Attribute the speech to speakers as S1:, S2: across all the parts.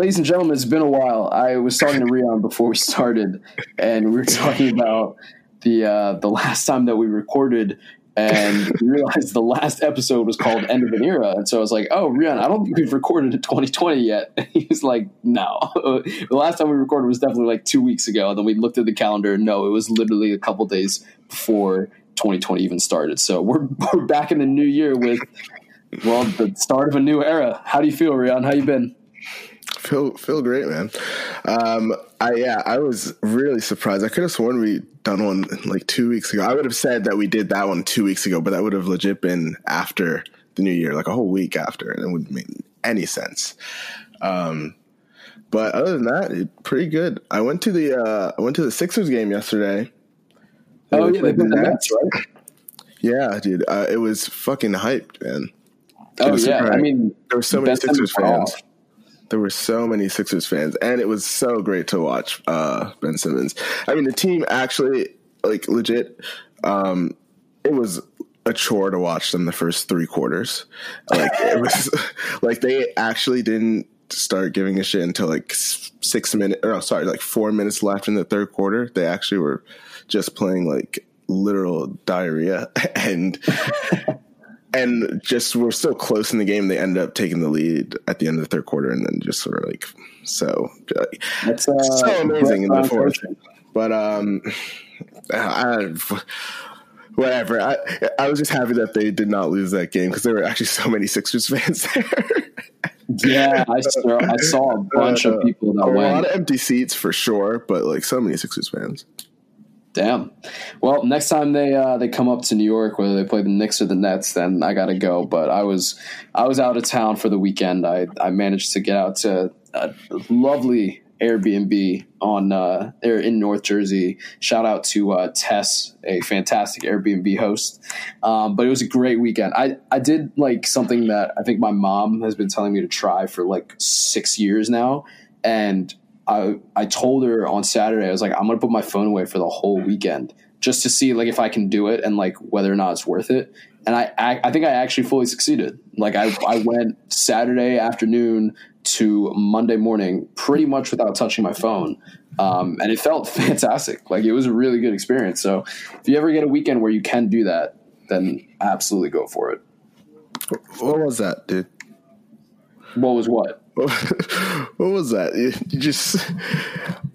S1: ladies and gentlemen, it's been a while. I was talking to Rion before we started, and we were talking about the uh, the last time that we recorded, and we realized the last episode was called "End of an Era," and so I was like, "Oh, Rion, I don't think we've recorded in 2020 yet." And he was like, "No, the last time we recorded was definitely like two weeks ago." And then we looked at the calendar, no, it was literally a couple days before 2020 even started. So we're we're back in the new year with well the start of a new era. How do you feel, Rion? How you been?
S2: Feel feel great, man. Um, I yeah, I was really surprised. I could have sworn we done one like two weeks ago. I would have said that we did that one two weeks ago, but that would have legit been after the new year, like a whole week after, and it wouldn't make any sense. Um, but other than that, it, pretty good. I went to the uh, I went to the Sixers game yesterday.
S1: Oh yeah, they the Nets, right?
S2: Yeah, dude, uh, it was fucking hyped, man.
S1: oh yeah, I mean,
S2: there were so many Sixers fans. Off there were so many Sixers fans, and it was so great to watch uh, Ben Simmons. I mean, the team actually, like, legit, um, it was a chore to watch them the first three quarters. Like, it was like they actually didn't start giving a shit until like six minutes, or oh, sorry, like four minutes left in the third quarter. They actually were just playing like literal diarrhea and and just we're so close in the game. They ended up taking the lead at the end of the third quarter, and then just sort of like so. That's uh, so amazing in the fourth. But um, I, whatever. I I was just happy that they did not lose that game because there were actually so many Sixers fans there.
S1: yeah, I saw I saw a bunch uh, of people that went.
S2: A lot of empty seats for sure, but like so many Sixers fans.
S1: Damn. Well, next time they uh, they come up to New York, whether they play the Knicks or the Nets, then I got to go. But I was I was out of town for the weekend. I I managed to get out to a lovely Airbnb on uh, there in North Jersey. Shout out to uh, Tess, a fantastic Airbnb host. Um, but it was a great weekend. I I did like something that I think my mom has been telling me to try for like six years now, and I I told her on Saturday I was like I'm gonna put my phone away for the whole weekend just to see like if I can do it and like whether or not it's worth it. And I I, I think I actually fully succeeded. Like I I went Saturday afternoon to Monday morning pretty much without touching my phone. Um, and it felt fantastic. Like it was a really good experience. So if you ever get a weekend where you can do that, then absolutely go for it.
S2: What was that, dude?
S1: What was what?
S2: What was that? You, you, just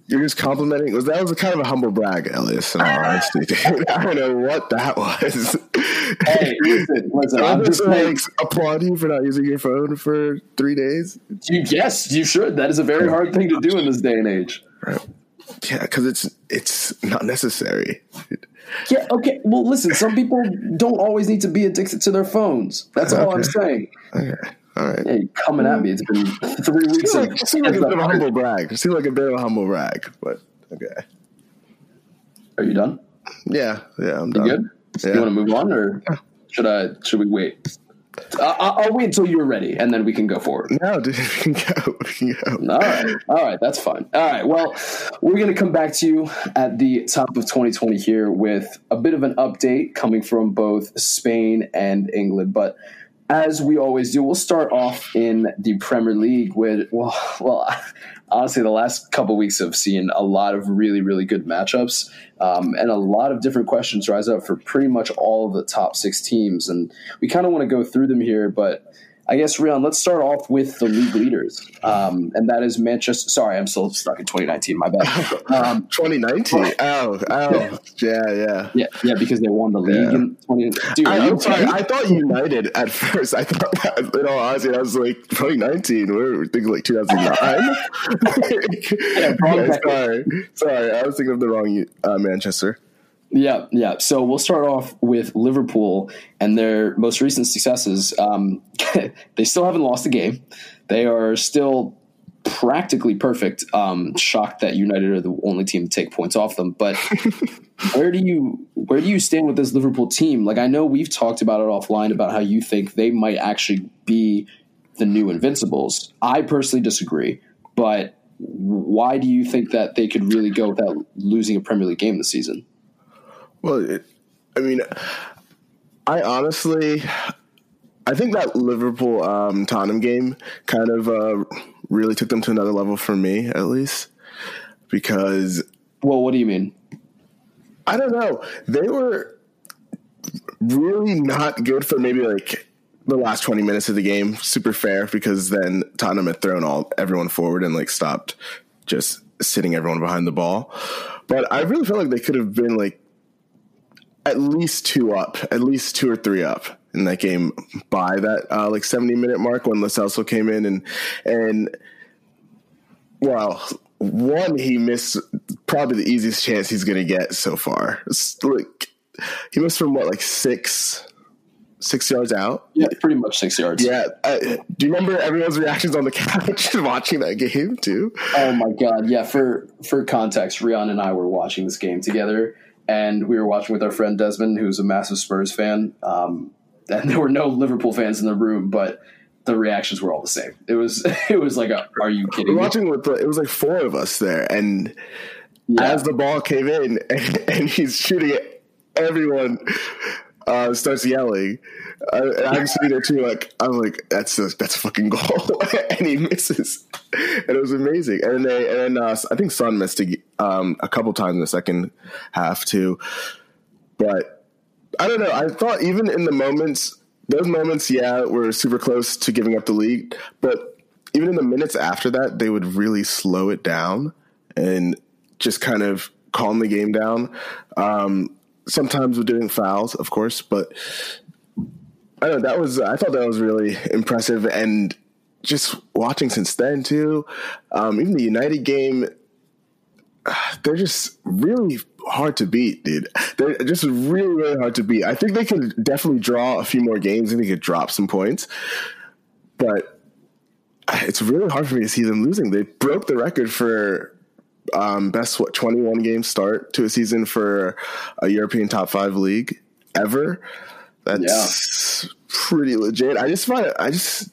S2: you're just complimenting. Was that was a kind of a humble brag, Elyas? In all honesty, I don't know what that was.
S1: Hey, listen, listen. I'm just
S2: like applauding you for not using your phone for three days.
S1: You, yes, you should. That is a very hard thing to do in this day and age.
S2: Right. Yeah, because it's it's not necessary.
S1: Yeah. Okay. Well, listen. Some people don't always need to be addicted to their phones. That's all. I'm saying.
S2: Okay. All right.
S1: Yeah, coming at me. It's been three weeks.
S2: Seems like, seems like a bit of a humble brag. Seems like a bit of a humble brag, but okay.
S1: Are you done?
S2: Yeah, yeah, I'm
S1: you
S2: done.
S1: good? Yeah. You want to move on, or should I? Should we wait? I'll, I'll wait until you're ready, and then we can go forward.
S2: No, dude, we can go. We can
S1: go. All right, all right, that's fine. All right, well, we're going to come back to you at the top of 2020 here with a bit of an update coming from both Spain and England, but as we always do, we'll start off in the Premier League with well, well, honestly, the last couple weeks have seen a lot of really, really good matchups, um, and a lot of different questions rise up for pretty much all the top six teams, and we kind of want to go through them here, but I guess, Rion, let's start off with the league leaders. Um, and that is Manchester. Sorry, I'm still stuck in 2019. My bad.
S2: Um, 2019. Oh, oh, yeah, yeah.
S1: Yeah, yeah, because they won the league yeah. in 20. Dude, I,
S2: am sorry. I thought United at first. I thought that, in all honesty, I was like, 2019. We're thinking like 2009. yeah, yeah, sorry. Sorry, I was thinking of the wrong uh, Manchester.
S1: Yeah, yeah. So we'll start off with Liverpool and their most recent successes. Um, they still haven't lost a game. They are still practically perfect. Um, shocked that United are the only team to take points off them. But where do you where do you stand with this Liverpool team? Like I know we've talked about it offline about how you think they might actually be the new Invincibles. I personally disagree, but why do you think that they could really go without losing a Premier League game this season?
S2: Well, it, I mean, I honestly, I think that Liverpool um, Tottenham game kind of uh, really took them to another level for me, at least, because.
S1: Well, what do you mean?
S2: I don't know. They were really not good for maybe like the last 20 minutes of the game. Super fair because then Tottenham had thrown all everyone forward and like stopped just sitting everyone behind the ball. But I really felt like they could have been like at least two up, at least two or three up in that game by that uh, like 70 minute mark when Lo Celso came in and and well one he missed probably the easiest chance he's going to get so far. It's like he missed from what like six six yards out.
S1: Yeah, pretty much six yards.
S2: Yeah. Uh, do you remember everyone's reactions on the couch watching that game too?
S1: Oh my god! Yeah. For for context, Rion and I were watching this game together, and we were watching with our friend Desmond, who's a massive Spurs fan. Um, and there were no Liverpool fans in the room, but the reactions were all the same. It was it was like, a, "Are you kidding?"
S2: We are watching with the, it was like four of us there, and yeah. as the ball came in and, and he's shooting it, everyone uh, starts yelling. Uh, and I'm sitting there too, like I'm like, that's a that's a fucking goal, and he misses, and it was amazing. And they, and uh, I think Son missed a, um, a couple times in the second half too, but I don't know. I thought even in the moments, those moments, yeah, were super close to giving up the lead, but even in the minutes after that, they would really slow it down and just kind of calm the game down. Um, sometimes with doing fouls, of course, but I know. That was I thought that was really impressive, and just watching since then too. Um, even the United game, they're just really hard to beat, dude. They're just really, really hard to beat. I think they could definitely draw a few more games and they could drop some points, but it's really hard for me to see them losing. They broke the record for um, best what 21 game start to a season for a European top five league ever. That's yeah. pretty legit. I just find it. I just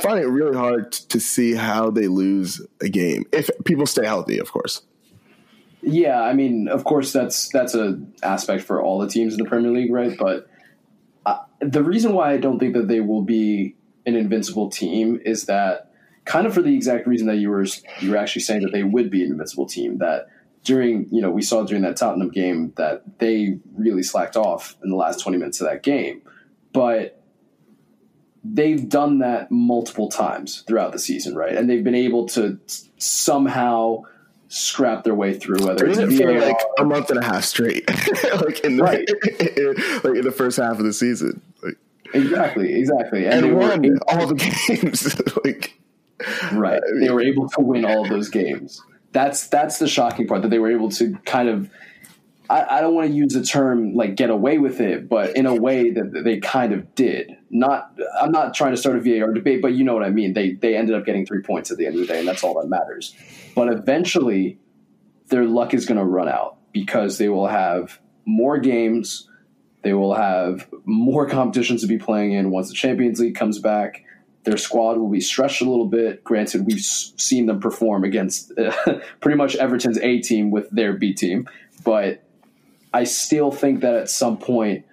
S2: find it really hard to see how they lose a game if people stay healthy, of course.
S1: Yeah, I mean, of course, that's that's a aspect for all the teams in the Premier League, right? But uh, the reason why I don't think that they will be an invincible team is that kind of for the exact reason that you were you were actually saying that they would be an invincible team. That during you know we saw during that Tottenham game that they really slacked off in the last twenty minutes of that game, but they've done that multiple times throughout the season, right? And they've been able to somehow scrap their way through whether
S2: it's it for like a month and a half straight like in the right. like in the first half of the season like,
S1: exactly exactly
S2: and, and won all the games like
S1: Right. They were able to win all of those games. That's that's the shocking part that they were able to kind of I, I, don't want to use the term like get away with it, but in a way that they kind of did. Not I'm not trying to start a VAR debate, but you know what I mean. They they ended up getting three points at the end of the day, and that's all that matters. But eventually their luck is gonna run out because they will have more games, they will have more competitions to be playing in once the Champions League comes back their squad will be stretched a little bit. Granted, we've seen them perform against uh, pretty much Everton's A team with their B team, but I still think that at some point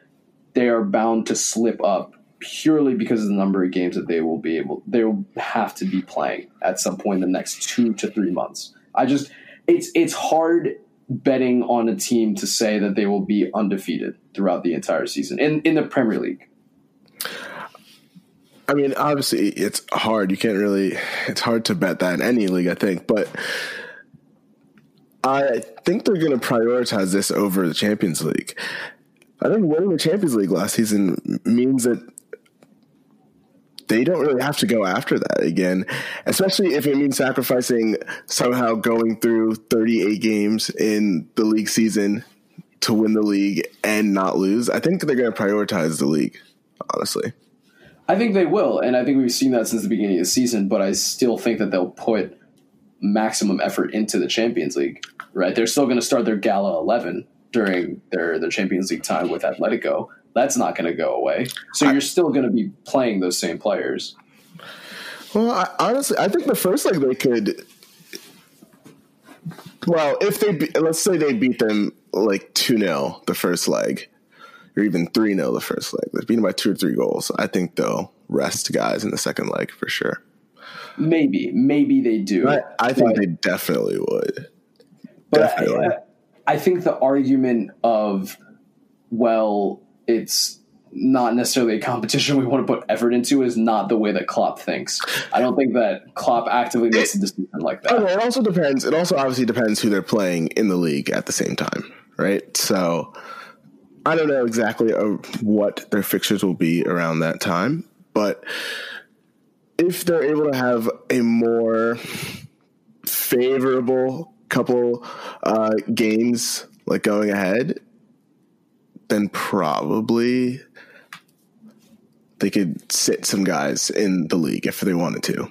S1: they are bound to slip up purely because of the number of games that they will be able they will have to be playing at some point in the next two to three months. I just it's it's hard betting on a team to say that they will be undefeated throughout the entire season in in the Premier League.
S2: I mean, obviously, it's hard. You can't really. It's hard to bet that in any league, I think. But I think they're going to prioritize this over the Champions League. I think winning the Champions League last season means that they don't really have to go after that again, especially if it means sacrificing somehow going through 38 games in the league season to win the league and not lose. I think they're going to prioritize the league, honestly.
S1: I think they will, and I think we've seen that since the beginning of the season. But I still think that they'll put maximum effort into the Champions League. Right? They're still going to start their gala eleven during their their Champions League time with Atletico. That's not going to go away. So I, you're still going to be playing those same players.
S2: Well, I, honestly, I think the first leg they could. Well, if they be, let's say they beat them like two 0 the first leg, or even 3 0 the first leg. They're beaten by two or three goals. I think they'll rest guys in the second leg for sure.
S1: Maybe, maybe they do.
S2: I, I think but, they definitely would.
S1: But definitely. I, I think the argument of, well, it's not necessarily a competition we want to put effort into is not the way that Klopp thinks. I don't think that Klopp actively makes a decision like that.
S2: Okay, it also depends. It also obviously depends who they're playing in the league at the same time, right? So I don't know exactly uh, what their fixtures will be around that time, but if they're able to have a more favorable couple uh, games like going ahead, then probably they could sit some guys in the league if they wanted to.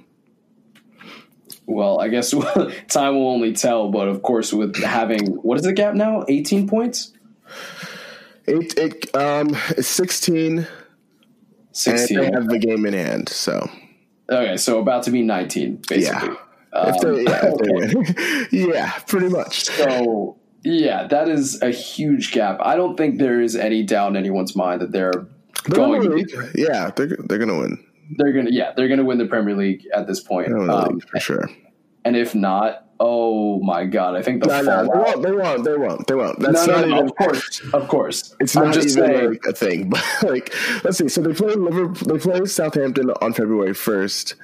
S1: Well, I guess time will only tell. But of course, with having what is the gap now? Eighteen points.
S2: Eight, it, um, sixteen. Sixteen. And they have the game in hand. So.
S1: Okay, so about to be nineteen, basically. Yeah.
S2: Um, if they, yeah, if they win. yeah, pretty much.
S1: So yeah, that is a huge gap. I don't think there is any doubt in anyone's mind that they're
S2: they're going to yeah, they're they're going to win.
S1: They're to yeah, they're going to win the Premier League at this point
S2: um, for sure.
S1: And if not, oh my god, I think the
S2: no, no, they won't, they won't, they won't, they won't. That's
S1: no,
S2: not
S1: no, even, of course, of course.
S2: It's not just even like a thing. But like, let's see. So they play Liverpool. They play Southampton on February first,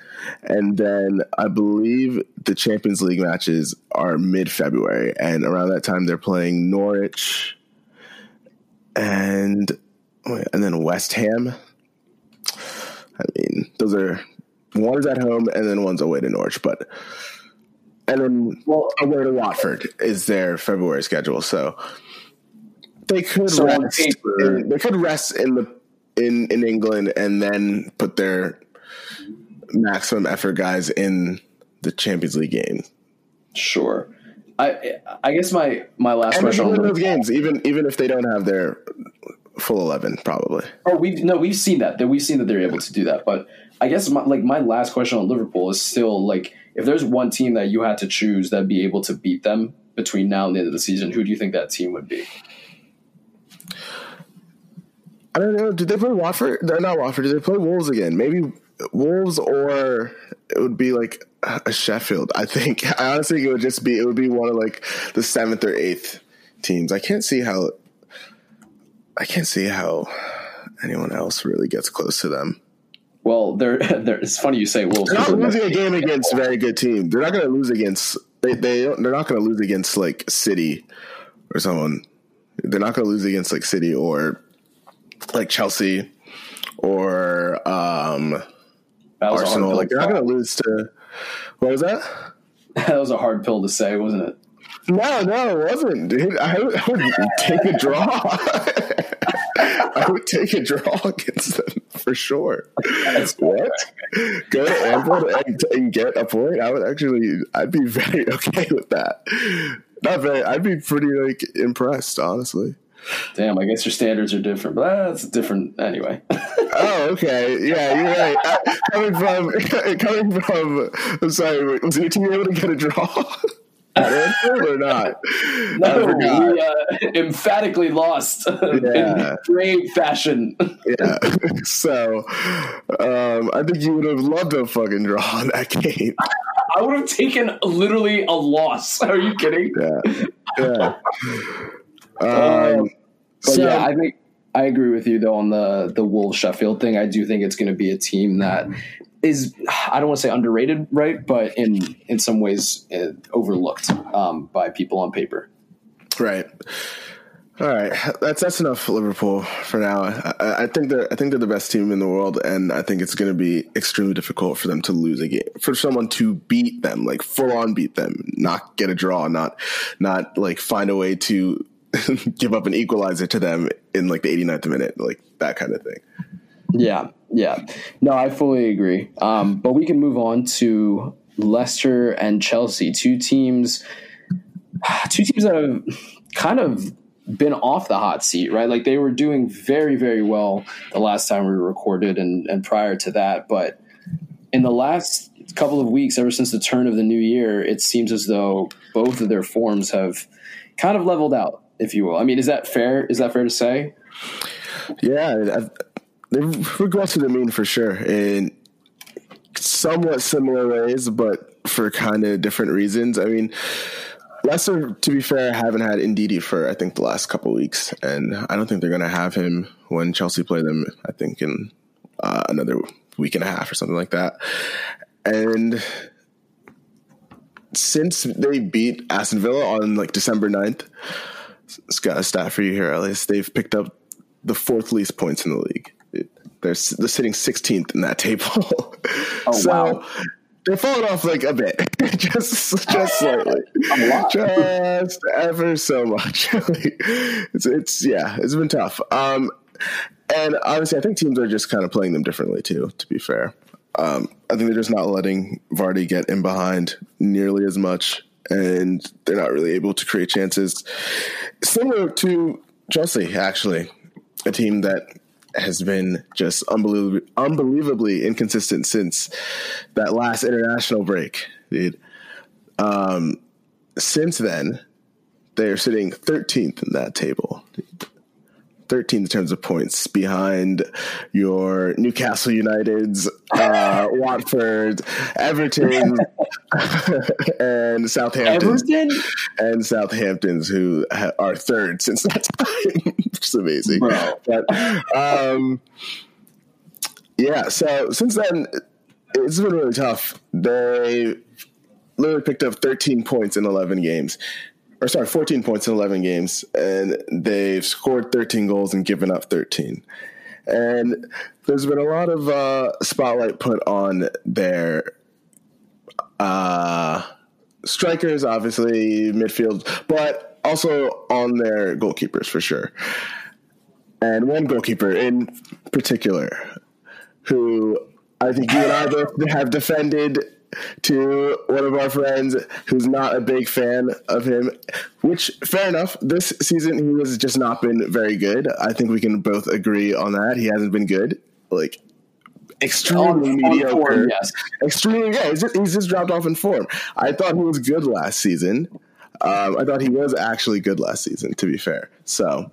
S2: and then I believe the Champions League matches are mid February, and around that time they're playing Norwich and and then West Ham. I mean, those are one's at home and then one's away to Norwich, but and then well, away to Watford is their February schedule. So they could so rest. In, they could rest in the in in England and then put their maximum effort guys in the Champions League game.
S1: Sure. I I guess my my last and question
S2: on those games, even even if they don't have their full eleven, probably.
S1: Oh, we no, we've seen that. That we've seen that they're able to do that. But I guess my, like my last question on Liverpool is still like, if there's one team that you had to choose that'd be able to beat them between now and the end of the season, who do you think that team would be?
S2: I don't know. Did they play Watford? They're not Watford. Did they play Wolves again? Maybe Wolves or it would be like a Sheffield. I think. I honestly think it would just be it would be one of like the seventh or eighth teams. I can't see how I can't see how anyone else really gets close to them.
S1: Well, they're, they're it's funny you say Wolves.
S2: They're not losing a game against a very good team. They're not going to lose against they they they're not going to lose against like City or someone. They're not going to lose against like City or like Chelsea or um Arsenal. Like they're not going to lose to what was that?
S1: that was a hard pill to say, wasn't it?
S2: No, no, it wasn't, dude. I, I would take a draw. I would take a draw against them for sure. That's what? Go to Anfield and, and get a point. I would actually, I'd be very okay with that. Not very. I'd be pretty like impressed, honestly.
S1: Damn, I guess your standards are different, but that's different anyway.
S2: oh, okay. Yeah, you're right. Uh, coming from, coming from, I'm sorry, was your team able to get a draw? Or not?
S1: No, we uh, emphatically lost yeah. in great fashion.
S2: yeah. So um, I think you would have loved a fucking draw in that game.
S1: I would have taken literally a loss. Are you kidding?
S2: Yeah. Yeah.
S1: Um, um, so, yeah, I think I agree with you though on the the Wolves Sheffield thing. I do think it's going to be a team that is I don't want to say underrated, right? But in in some ways uh, overlooked um, by people on paper.
S2: Right. All right, that's that's enough Liverpool for now. I, I, think they're I think they're the best team in the world, and I think it's going to be extremely difficult for them to lose a game, for someone to beat them, like full on beat them, not get a draw, not not like find a way to give up an equalizer to them in like the 89th minute, like that kind of thing.
S1: Yeah, yeah. No, I fully agree. Um, but we can move on to Leicester and Chelsea, two teams, two teams that have kind of been off the hot seat, right? Like they were doing very, very well the last time we recorded and, and prior to that. But in the last couple of weeks, ever since the turn of the new year, it seems as though both of their forms have kind of leveled out, if you will. I mean, is that fair? Is that fair to say?
S2: Yeah, they've regressed to the mean for sure in somewhat similar ways, but for kind of different reasons. I mean, Leicester, to be fair, I haven't had Ndidi for I think the last couple weeks, and I don't think they're going to have him when Chelsea play them. I think in uh, another week and a half or something like that. And since they beat Aston Villa on like December 9th, it's got a stat for you here, at least they've picked up the fourth least points in the league. They're, they're sitting 16th in that table. Oh, so wow. they're falling off like a bit, just just slightly, just ever so much. it's it's yeah, it's been tough. Um, and honestly, I think teams are just kind of playing them differently too. To be fair, um, I think they're just not letting Vardy get in behind nearly as much, and they're not really able to create chances. Similar to Chelsea, actually, a team that has been just unbelievably, unbelievably inconsistent since that last international break, dude. Um, since then, they are sitting 13th in that table. 13th in terms of points behind your Newcastle United's, uh, Watford, Everton, and Southampton. Everton? And Southampton's, who are third since that time, it's amazing. Bro. But, um, yeah, so since then, it's been really tough. They literally picked up 13 points in 11 games or sorry, 14 points in 11 games, and they've scored 13 goals and given up 13. And there's been a lot of uh, spotlight put on their uh, strikers, obviously, midfield, but also on their goalkeepers for sure. And one goalkeeper in particular, who I think you and I both have defended to one of our friends who's not a big fan of him, which fair enough. This season he has just not been very good. I think we can both agree on that. He hasn't been good. Like extremely mediocre. Form, yes. Extremely yeah, he's just, he's just, dropped off in form. I thought he was good last season. Um, I thought he was actually good last season, to be fair. So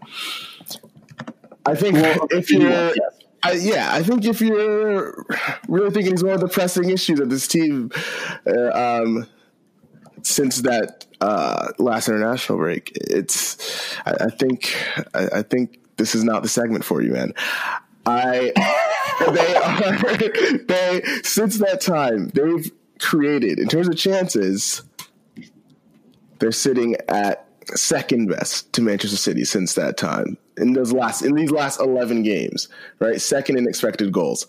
S2: I think well, if you're yes. I, yeah, I think if you're really thinking it's one of the pressing issues of this team uh, um, since that uh, last international break, it's I, I think I, I, think this is not the segment for you, man. I they are they since that time they've created in terms of chances, they're sitting at second best to Manchester City since that time in those last in these last 11 games right? Second in expected goals.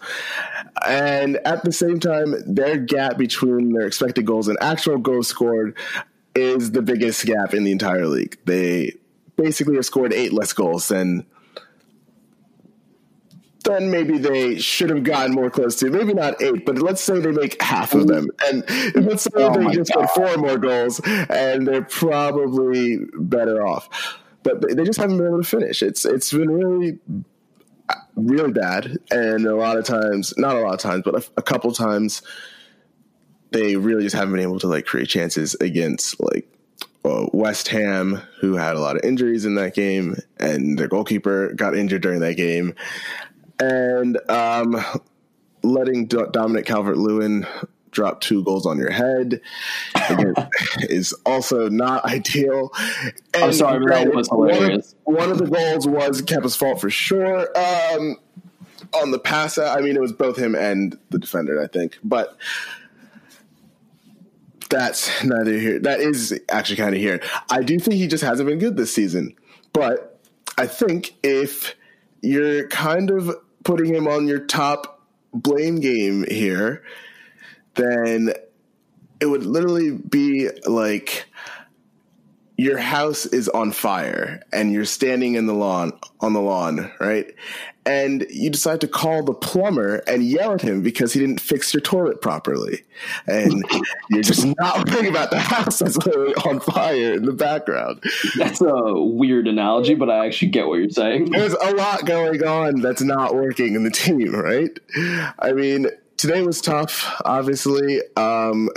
S2: And at the same time their gap between their expected goals and actual goals scored is the biggest gap in the entire league. They basically have scored eight less goals than then maybe they should have gotten more close to. Maybe not eight, but let's say they make half of them, and let's say oh they just God. get four more goals, and they're probably better off but they just haven't been able to finish. It's it's been really really bad, and a lot of times, not a lot of times, but a, a couple times, they really just haven't been able to like create chances against like uh, West Ham, who had a lot of injuries in that game, and their goalkeeper got injured during that game, and um, letting D- Dominic Calvert Lewin drop two goals on your head is also not ideal.
S1: And I'm sorry, that was hilarious.
S2: One of, the goals was Kepa's fault for sure. Um, on the pass, I mean, it was both him and the defender, I think. But that's neither here. That is actually kind of here. I do think he just hasn't been good this season. But I think if you're kind of putting him on your top blame game here, then it would literally be like your house is on fire and you're standing in the lawn on the lawn, right? And you decide to call the plumber and yell at him because he didn't fix your toilet properly. And you're just not worrying about the house that's literally on fire in the background.
S1: That's a weird analogy, but I actually get what you're saying.
S2: There's a lot going on that's not working in the team, right? I mean, today was tough. Obviously, um,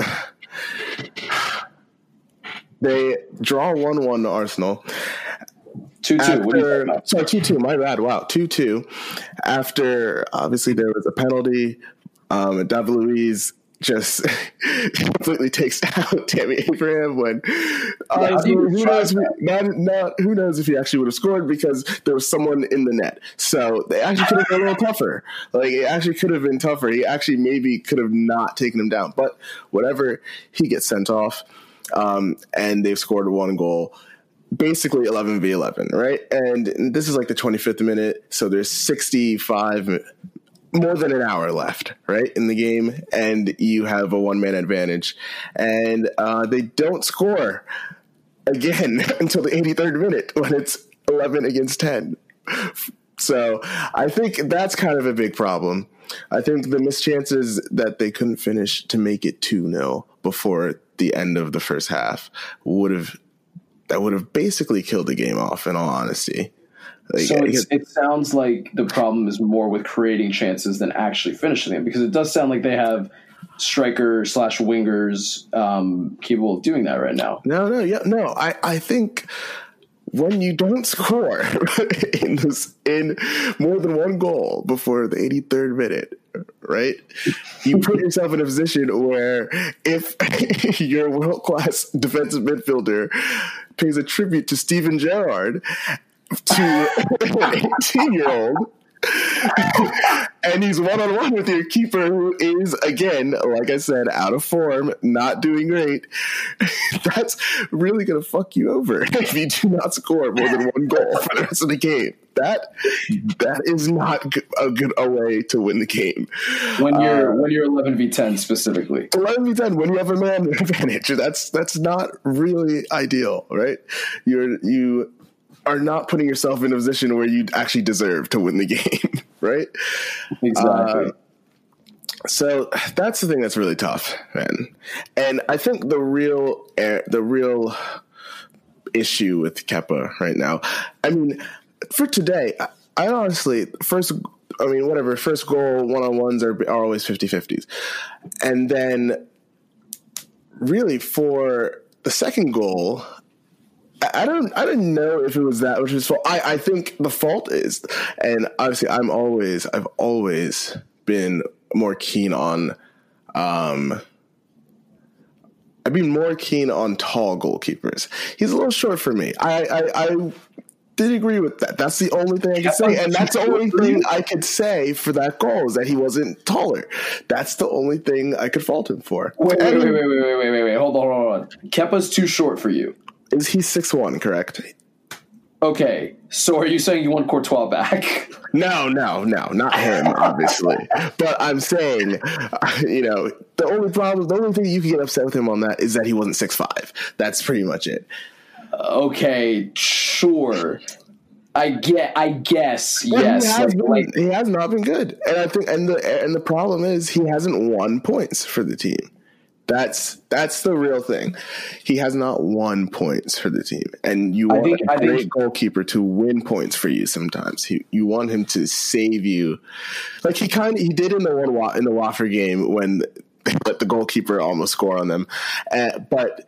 S2: they draw one-one to Arsenal.
S1: Two two.
S2: After, sorry, two two. My bad. Wow, two two. After obviously there was a penalty. Um, David Luiz just completely takes out Tammy Abraham when honestly, who knows? Not, not, who knows if he actually would have scored because there was someone in the net. So they actually could have been a little tougher. Like it actually could have been tougher. He actually maybe could have not taken him down. But whatever, he gets sent off, um, and they've scored one goal basically 11 v 11 right and this is like the 25th minute so there's 65 more than an hour left, right, in the game, and you have a one man advantage, and uh, they don't score again until the 83rd minute when it's 11 against 10. So I think that's kind of a big problem. I think the missed chances that they couldn't finish to make it 2 0 before the end of the first half would have that would have basically killed the game off in all honesty.
S1: So it sounds like the problem is more with creating chances than actually finishing them because it does sound like they have striker slash wingers um, capable of doing that right now.
S2: No, no, yeah, no. I, I think when you don't score in this in more than one goal before the 83rd minute, right? You put yourself in a position where if your world class defensive midfielder pays a tribute to Steven Gerrard to an 18 year old. and he's one on one with your keeper, who is again, like I said, out of form, not doing great. That's really going to fuck you over if you do not score more than one goal for the rest of the game. That that is not a good a way to win the game.
S1: When you're uh, when you're eleven v ten specifically,
S2: eleven v ten when you have a man advantage, that's that's not really ideal, right? You're you are not putting yourself in a position where you actually deserve to win the game, right?
S1: Exactly. Uh,
S2: so that's the thing that's really tough, man. And I think the real the real issue with Kepa right now. I mean, for today, I honestly first. I mean, whatever. First goal, one on ones are, are always 50 50s. And then, really, for the second goal, I don't I didn't know if it was that which was fault. I, I think the fault is and obviously I'm always I've always been more keen on um I've been more keen on tall goalkeepers. He's a little short for me. I I, I did agree with that. That's the only thing I can say, and that's the only thing I could say for that goal is that he wasn't taller. That's the only thing I could fault him for.
S1: Wait, wait, wait, wait, wait, wait, wait, wait. Hold on, hold on. Kepa's too short for you.
S2: Is he six one? Correct.
S1: Okay, so are you saying you want Courtois back?
S2: No, no, no, not him, obviously. but I'm saying, you know, the only problem, the only thing you can get upset with him on that is that he wasn't six five. That's pretty much it.
S1: Okay, sure. I get. I guess. But yes,
S2: he has, like, been, he has not been good, and I think, and the and the problem is he hasn't won points for the team. That's that's the real thing. He has not won points for the team, and you want think, a great think, goalkeeper to win points for you. Sometimes he, you want him to save you, like he kind of he did in the one in the Watford game when they let the goalkeeper almost score on them, uh, but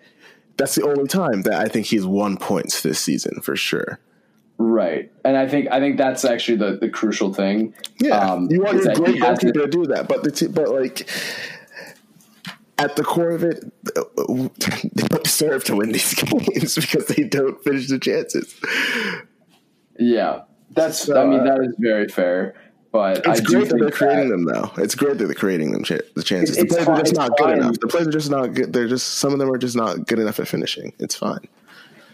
S2: that's the only time that I think he's won points this season for sure.
S1: Right, and I think I think that's actually the, the crucial thing.
S2: Yeah, um, you want your great goalkeeper to do that, but the t- but like at the core of it, they don't deserve to win these games because they don't finish the chances.
S1: Yeah, that's. So, I mean, uh, that is very fair. But
S2: it's I great that they're creating them, though. It's great that they're creating them the chances. The players are just not good enough. The players are just not good. They're just some of them are just not good enough at finishing. It's fine.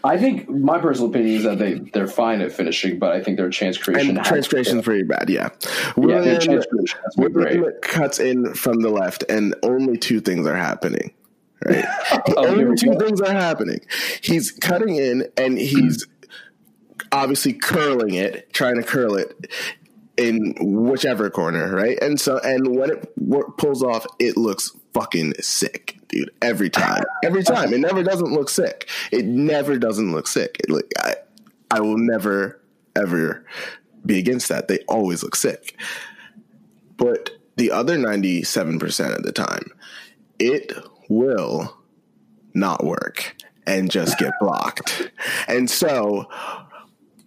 S1: I think my personal opinion is that they they're fine at finishing, but I think their chance creation
S2: and chance creation is pretty bad. Yeah, Willian, yeah, chance Willian cuts in from the left, and only two things are happening. Right, oh, only two things are happening. He's cutting in, and he's obviously curling it, trying to curl it in whichever corner, right? And so, and when it pulls off, it looks fucking sick, dude. Every time, every time, it never doesn't look sick. It never doesn't look sick. It, like I, I will never ever be against that. They always look sick. But the other ninety-seven percent of the time, it will not work and just get blocked. And so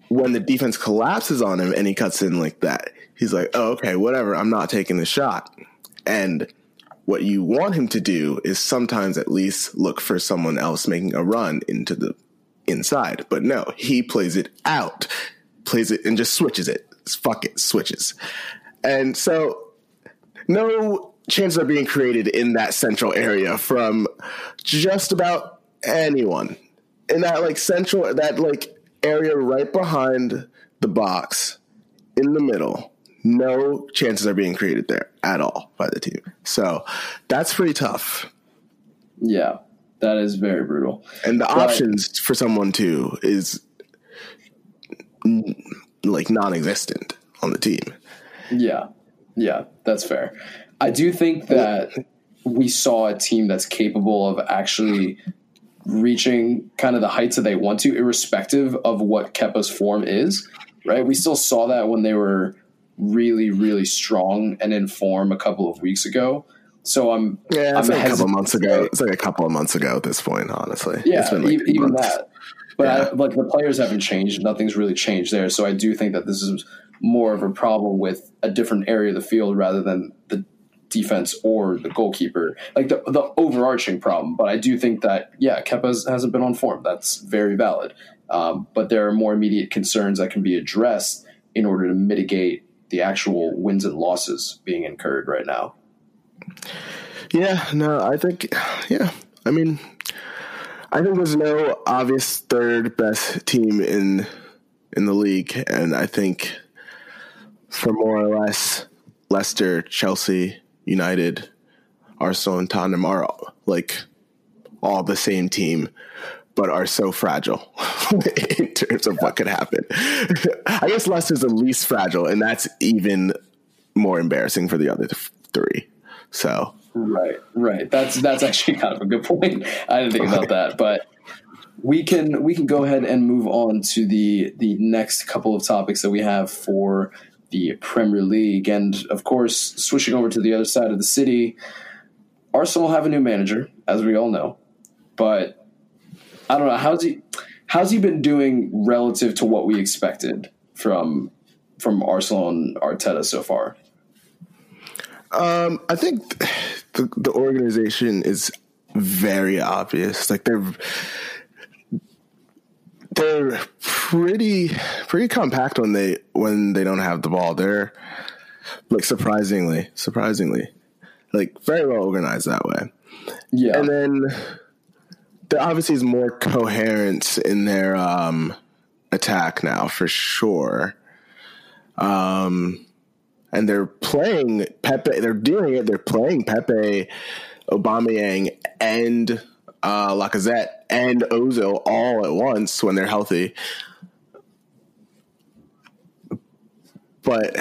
S2: when the defense collapses on him and he cuts in like that, he's like, oh, okay, whatever. I'm not taking the shot. And what you want him to do is sometimes at least look for someone else making a run into the inside. But no, he plays it out, plays it and just switches it. Fuck it, switches. And so no chances are being created in that central area from just about anyone. In that like central that like area right behind the box in the middle. No chances are being created there at all by the team. So that's pretty tough.
S1: Yeah, that is very brutal.
S2: And the but, options for someone to is like non-existent on the team.
S1: Yeah, yeah, that's fair. I do think that we saw a team that's capable of actually reaching kind of the heights that they want to, irrespective of what Kepa's form is. Right? We still saw that when they were really, really strong and in form a couple of weeks ago. So I'm
S2: yeah, it's
S1: I'm
S2: like a couple months ago. It's like a couple of months ago at this point, honestly.
S1: Yeah, like even that. But yeah. I, like the players haven't changed. Nothing's really changed there. So I do think that this is more of a problem with a different area of the field rather than the defense or the goalkeeper, like the, the overarching problem. But I do think that, yeah, Kepa hasn't been on form. That's very valid. Um, but there are more immediate concerns that can be addressed in order to mitigate the actual wins and losses being incurred right now.
S2: Yeah, no, I think, yeah, I mean, I think there's no obvious third best team in in the league, and I think for more or less Leicester, Chelsea, United, Arsenal, and Tottenham are like all the same team, but are so fragile in terms of what could happen. I guess Leicester's the least fragile, and that's even more embarrassing for the other three. So
S1: right, right. That's that's actually kind of a good point. I didn't think about that, but we can we can go ahead and move on to the the next couple of topics that we have for the Premier League. And of course, switching over to the other side of the city, Arsenal have a new manager, as we all know. But I don't know how's he how's he been doing relative to what we expected from from Arsenal and Arteta so far.
S2: Um, I think the, the organization is very obvious. Like they're they're pretty pretty compact when they when they don't have the ball. They're like surprisingly, surprisingly, like very well organized that way. Yeah, and then there obviously is more coherence in their um, attack now for sure. Um, and they're playing Pepe. They're doing it. They're playing Pepe, Aubameyang, and uh, Lacazette and Ozil all at once when they're healthy. But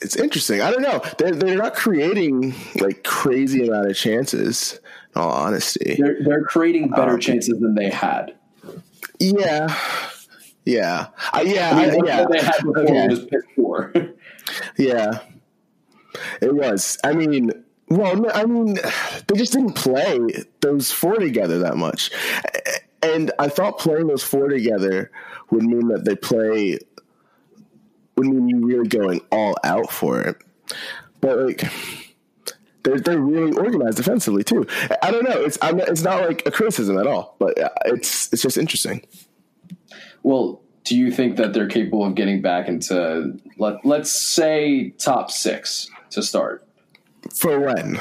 S2: it's interesting. I don't know. They're they're not creating like crazy amount of chances. All honesty,
S1: they're they're creating better um, chances than they had.
S2: Yeah, yeah, uh, yeah, I mean, yeah. They had before okay. was pick four. yeah, it was. I mean, well, I mean, they just didn't play those four together that much. And I thought playing those four together would mean that they play, would mean you really going all out for it. But like, they're, they're really organized defensively too. I don't know. It's I'm, it's not like a criticism at all, but uh, it's it's just interesting.
S1: Well, do you think that they're capable of getting back into let let's say top six to start?
S2: For when?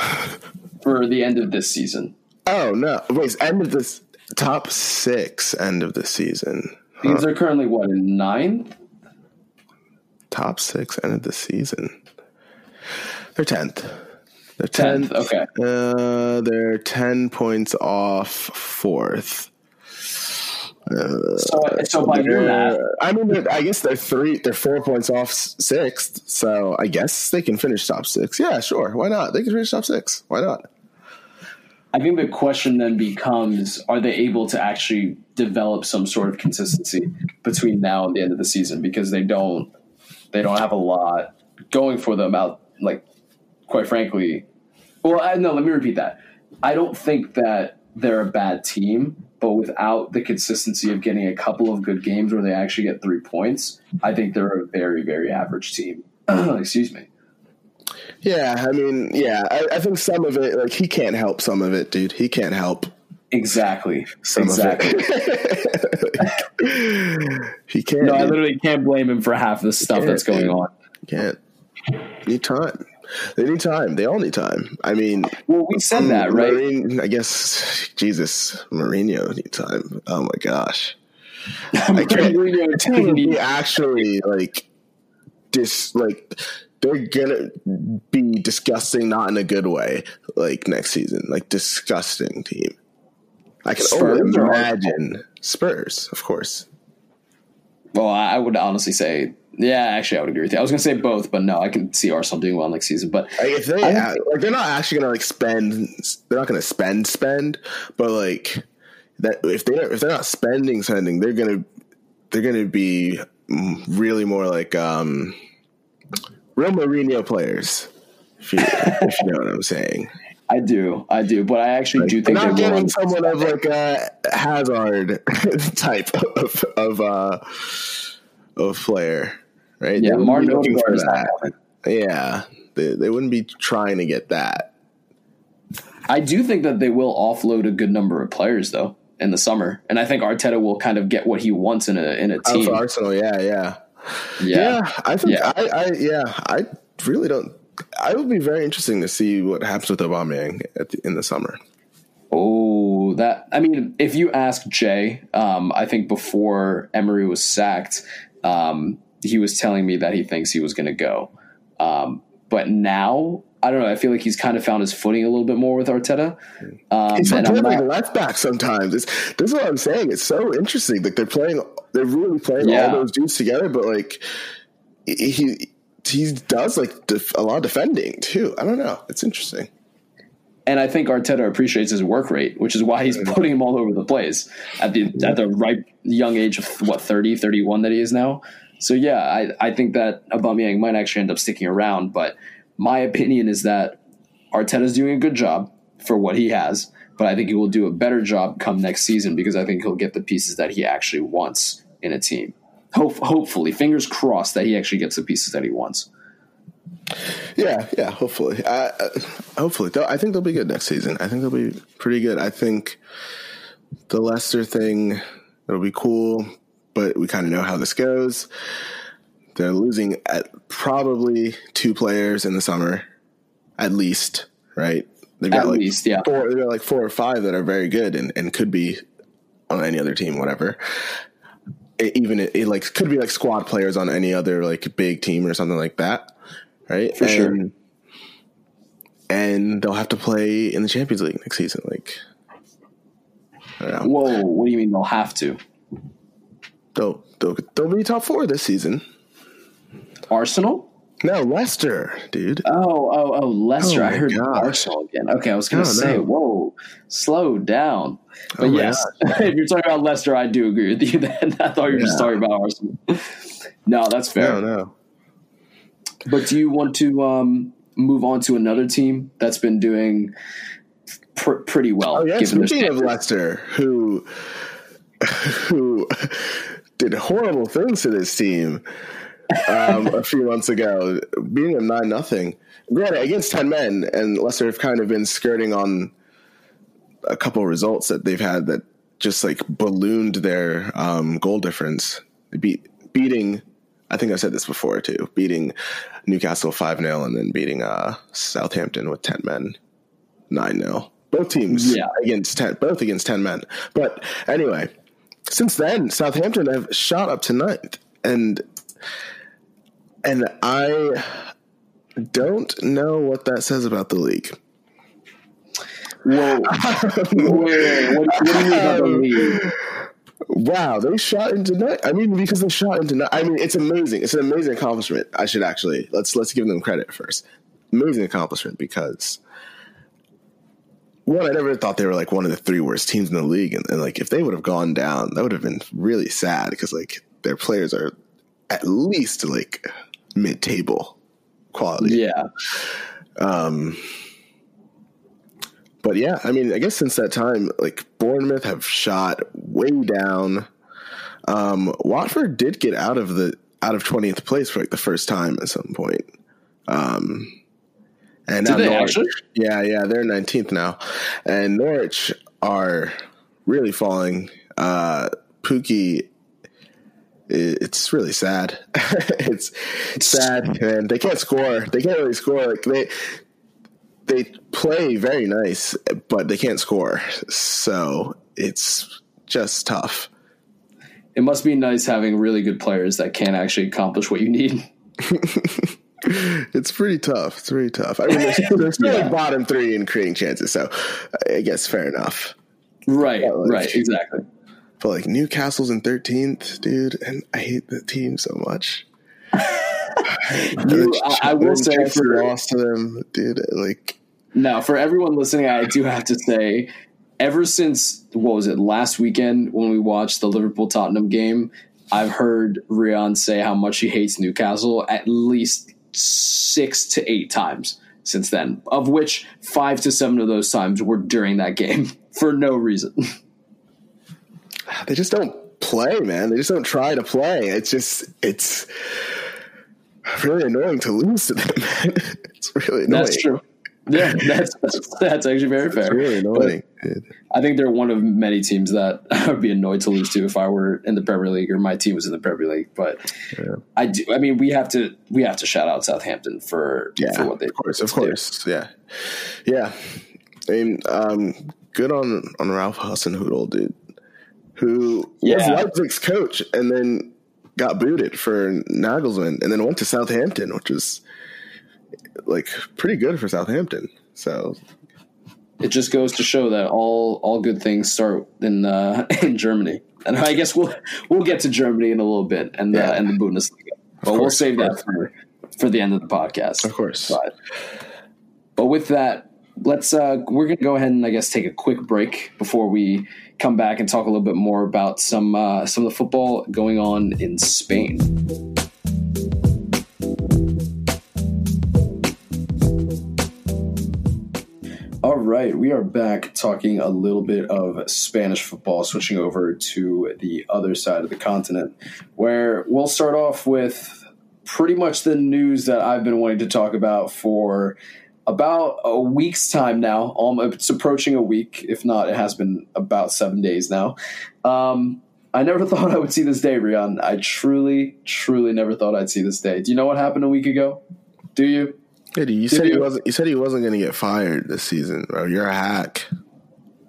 S1: For the end of this season.
S2: Oh no! Wait, end of this top six. End of the season.
S1: Huh. These are currently what in ninth.
S2: Top six end of the season. They're tenth. They're tenth.
S1: Okay.
S2: Uh, they're ten points off fourth
S1: so, so by your math,
S2: I mean, I guess they're three, they're four points off sixth. So I guess they can finish top six. Yeah, sure. Why not? They can finish top six. Why not?
S1: I think the question then becomes: Are they able to actually develop some sort of consistency between now and the end of the season? Because they don't, they don't have a lot going for them out. Like, quite frankly, well, I, no. Let me repeat that. I don't think that they're a bad team but without the consistency of getting a couple of good games where they actually get three points, I think they're a very, very average team. Excuse me.
S2: Yeah, I mean, yeah, I, I, think some of it, like he can't help some of it, dude. He can't help.
S1: Exactly. Some exactly.
S2: he can't.
S1: No, I literally can't blame him for half the stuff that's going on.
S2: Can't. Need time. They need time. They all need time. I mean,
S1: well, we said that, right?
S2: Marine, I guess Jesus, Mourinho need time. Oh my gosh, I can't. Mourinho actually like dis like they're gonna be disgusting, not in a good way. Like next season, like disgusting team. I can Spurs only imagine Spurs, of course.
S1: Well, I would honestly say yeah, actually, I would agree with you. I was going to say both, but no, I can see Arsenal doing well next season. But
S2: like, if they I, like, they're not actually going to like spend. They're not going to spend spend, but like that if they if they're not spending spending, they're going to they're going to be really more like um real Mourinho players. If you, if you know what I'm saying.
S1: I do, I do, but I actually like, do think they're
S2: not getting someone of like a Hazard type of of uh, of player right?
S1: Yeah, Martin Odegaard is that.
S2: Yeah, they, they wouldn't be trying to get that.
S1: I do think that they will offload a good number of players though in the summer, and I think Arteta will kind of get what he wants in a in a team.
S2: Oh, Arsenal, yeah, yeah, yeah. yeah I think yeah. I, I, yeah, I really don't. I would be very interesting to see what happens with Aubameyang the, in the summer.
S1: Oh, that I mean, if you ask Jay, um, I think before Emery was sacked, um, he was telling me that he thinks he was going to go. Um, but now, I don't know. I feel like he's kind of found his footing a little bit more with Arteta.
S2: Um, he's playing like left back sometimes. It's, this is what I'm saying. It's so interesting. Like they're playing, they're really playing yeah. all those dudes together. But like he he does like def- a lot of defending too. I don't know. It's interesting.
S1: And I think Arteta appreciates his work rate, which is why he's mm-hmm. putting him all over the place at the at the right young age of what 30, 31 that he is now. So yeah, I, I think that Aubameyang might actually end up sticking around, but my opinion is that Arteta's doing a good job for what he has, but I think he will do a better job come next season because I think he'll get the pieces that he actually wants in a team. Hope, hopefully, fingers crossed that he actually gets the pieces that he wants.
S2: Yeah, yeah, hopefully. Uh, hopefully, I think they'll be good next season. I think they'll be pretty good. I think the Leicester thing it'll be cool but we kind of know how this goes. They're losing at probably two players in the summer, at least, right?
S1: They've got at like least, yeah.
S2: Four, they've got like four or five that are very good and, and could be on any other team, whatever. Even it, it, like could be like squad players on any other like big team or something like that, right?
S1: For and, sure.
S2: And they'll have to play in the Champions League next season. Like,
S1: whoa, what do you mean they'll have to?
S2: They'll, they'll, they'll be top four this season.
S1: Arsenal?
S2: No, Leicester, dude.
S1: Oh, oh, oh, Leicester. Oh I heard gosh. Arsenal again. Okay, I was going to say, no. whoa, slow down. But oh yes, if you're talking about Leicester, I do agree with you. Then I thought you were yeah. just talking about Arsenal. no, that's fair.
S2: No, no.
S1: But do you want to um, move on to another team that's been doing pr- pretty well?
S2: Oh yeah, speaking of Leicester, who who did horrible things to this team um, a few months ago, being a nine nothing. Granted, against ten men, and Leicester have kind of been skirting on a couple results that they've had that just like ballooned their um, goal difference. Beat, beating, I think I said this before too, beating Newcastle five 0 and then beating uh, Southampton with ten men nine 0 Both teams yeah. against ten, both against ten men. But anyway, since then, Southampton have shot up to ninth, and and I don't know what that says about the league.
S1: Whoa! wait, what, what, do you mean about the um, league?
S2: Wow, they shot into net. I mean, because they shot into net. I mean, it's amazing. It's an amazing accomplishment. I should actually let's let's give them credit first. Amazing accomplishment because one, I never thought they were like one of the three worst teams in the league, and, and like if they would have gone down, that would have been really sad because like their players are at least like mid-table quality.
S1: Yeah.
S2: Um. but yeah, I mean, I guess since that time, like Bournemouth have shot way down. Um, Watford did get out of the out of twentieth place for like the first time at some point. Um, and
S1: Did
S2: now
S1: they
S2: Norwich,
S1: actually?
S2: yeah, yeah, they're nineteenth now, and Norwich are really falling. Uh, Pookie, it's really sad. it's sad, man. They can't score. They can't really score. They they play very nice, but they can't score. So it's just tough.
S1: It must be nice having really good players that can't actually accomplish what you need.
S2: It's pretty tough. It's pretty tough. I mean, they're, they're still
S1: Yeah.
S2: like bottom three in creating chances, so I guess fair enough.
S1: Right, right, exactly.
S2: But like Newcastle's in thirteenth, dude, and I hate the team so much.
S1: You, I, I will say for
S2: lost to them, dude. Like,
S1: now for everyone listening, I do have to say, ever since what was it last weekend when we watched the Liverpool Tottenham game, I've heard Rion say how much he hates Newcastle at least six to eight times since then, of which five to seven of those times were during that game for no reason.
S2: They just don't play, man. They just don't try to play. It's just it's really annoying to lose to them, man. It's really annoying.
S1: That's true. Yeah, that's that's, actually very fair.
S2: It's really annoying.
S1: I think they're one of many teams that I would be annoyed to lose to if I were in the Premier League or my team was in the Premier League. But
S2: Yeah.
S1: I do. I mean, we have to we have to shout out Southampton for
S2: Yeah,
S1: for what they
S2: of course, of course, yeah, yeah. I mean, um, good on on Ralph Hasenhüttl, dude, who was
S1: Yeah.
S2: Leipzig's coach and then got booted for Nagelsmann, and then went to Southampton, which is like pretty good for Southampton. So
S1: It just goes to show that all all good things start in uh, in Germany, and I guess we'll we'll get to Germany in a little bit and the
S2: Yeah.
S1: and the Bundesliga, but we'll save that for for the end of the podcast.
S2: of course,
S1: But, but with that, let's uh, we're gonna go ahead and I guess take a quick break before we come back and talk a little bit more about some uh, some of the football going on in Spain. All right, we are back talking a little bit of Spanish football, switching over to the other side of the continent, where we'll start off with pretty much the news that I've been wanting to talk about for about a week's time now. Um, it's approaching a week, if not, it has been about seven days now. Um, I never thought I would see this day, Rion. I truly, truly never thought I'd see this day. Do you know what happened a week ago? Do you?
S2: Hey, you said he wasn't. You said he wasn't going to get fired this season, bro. You're a hack.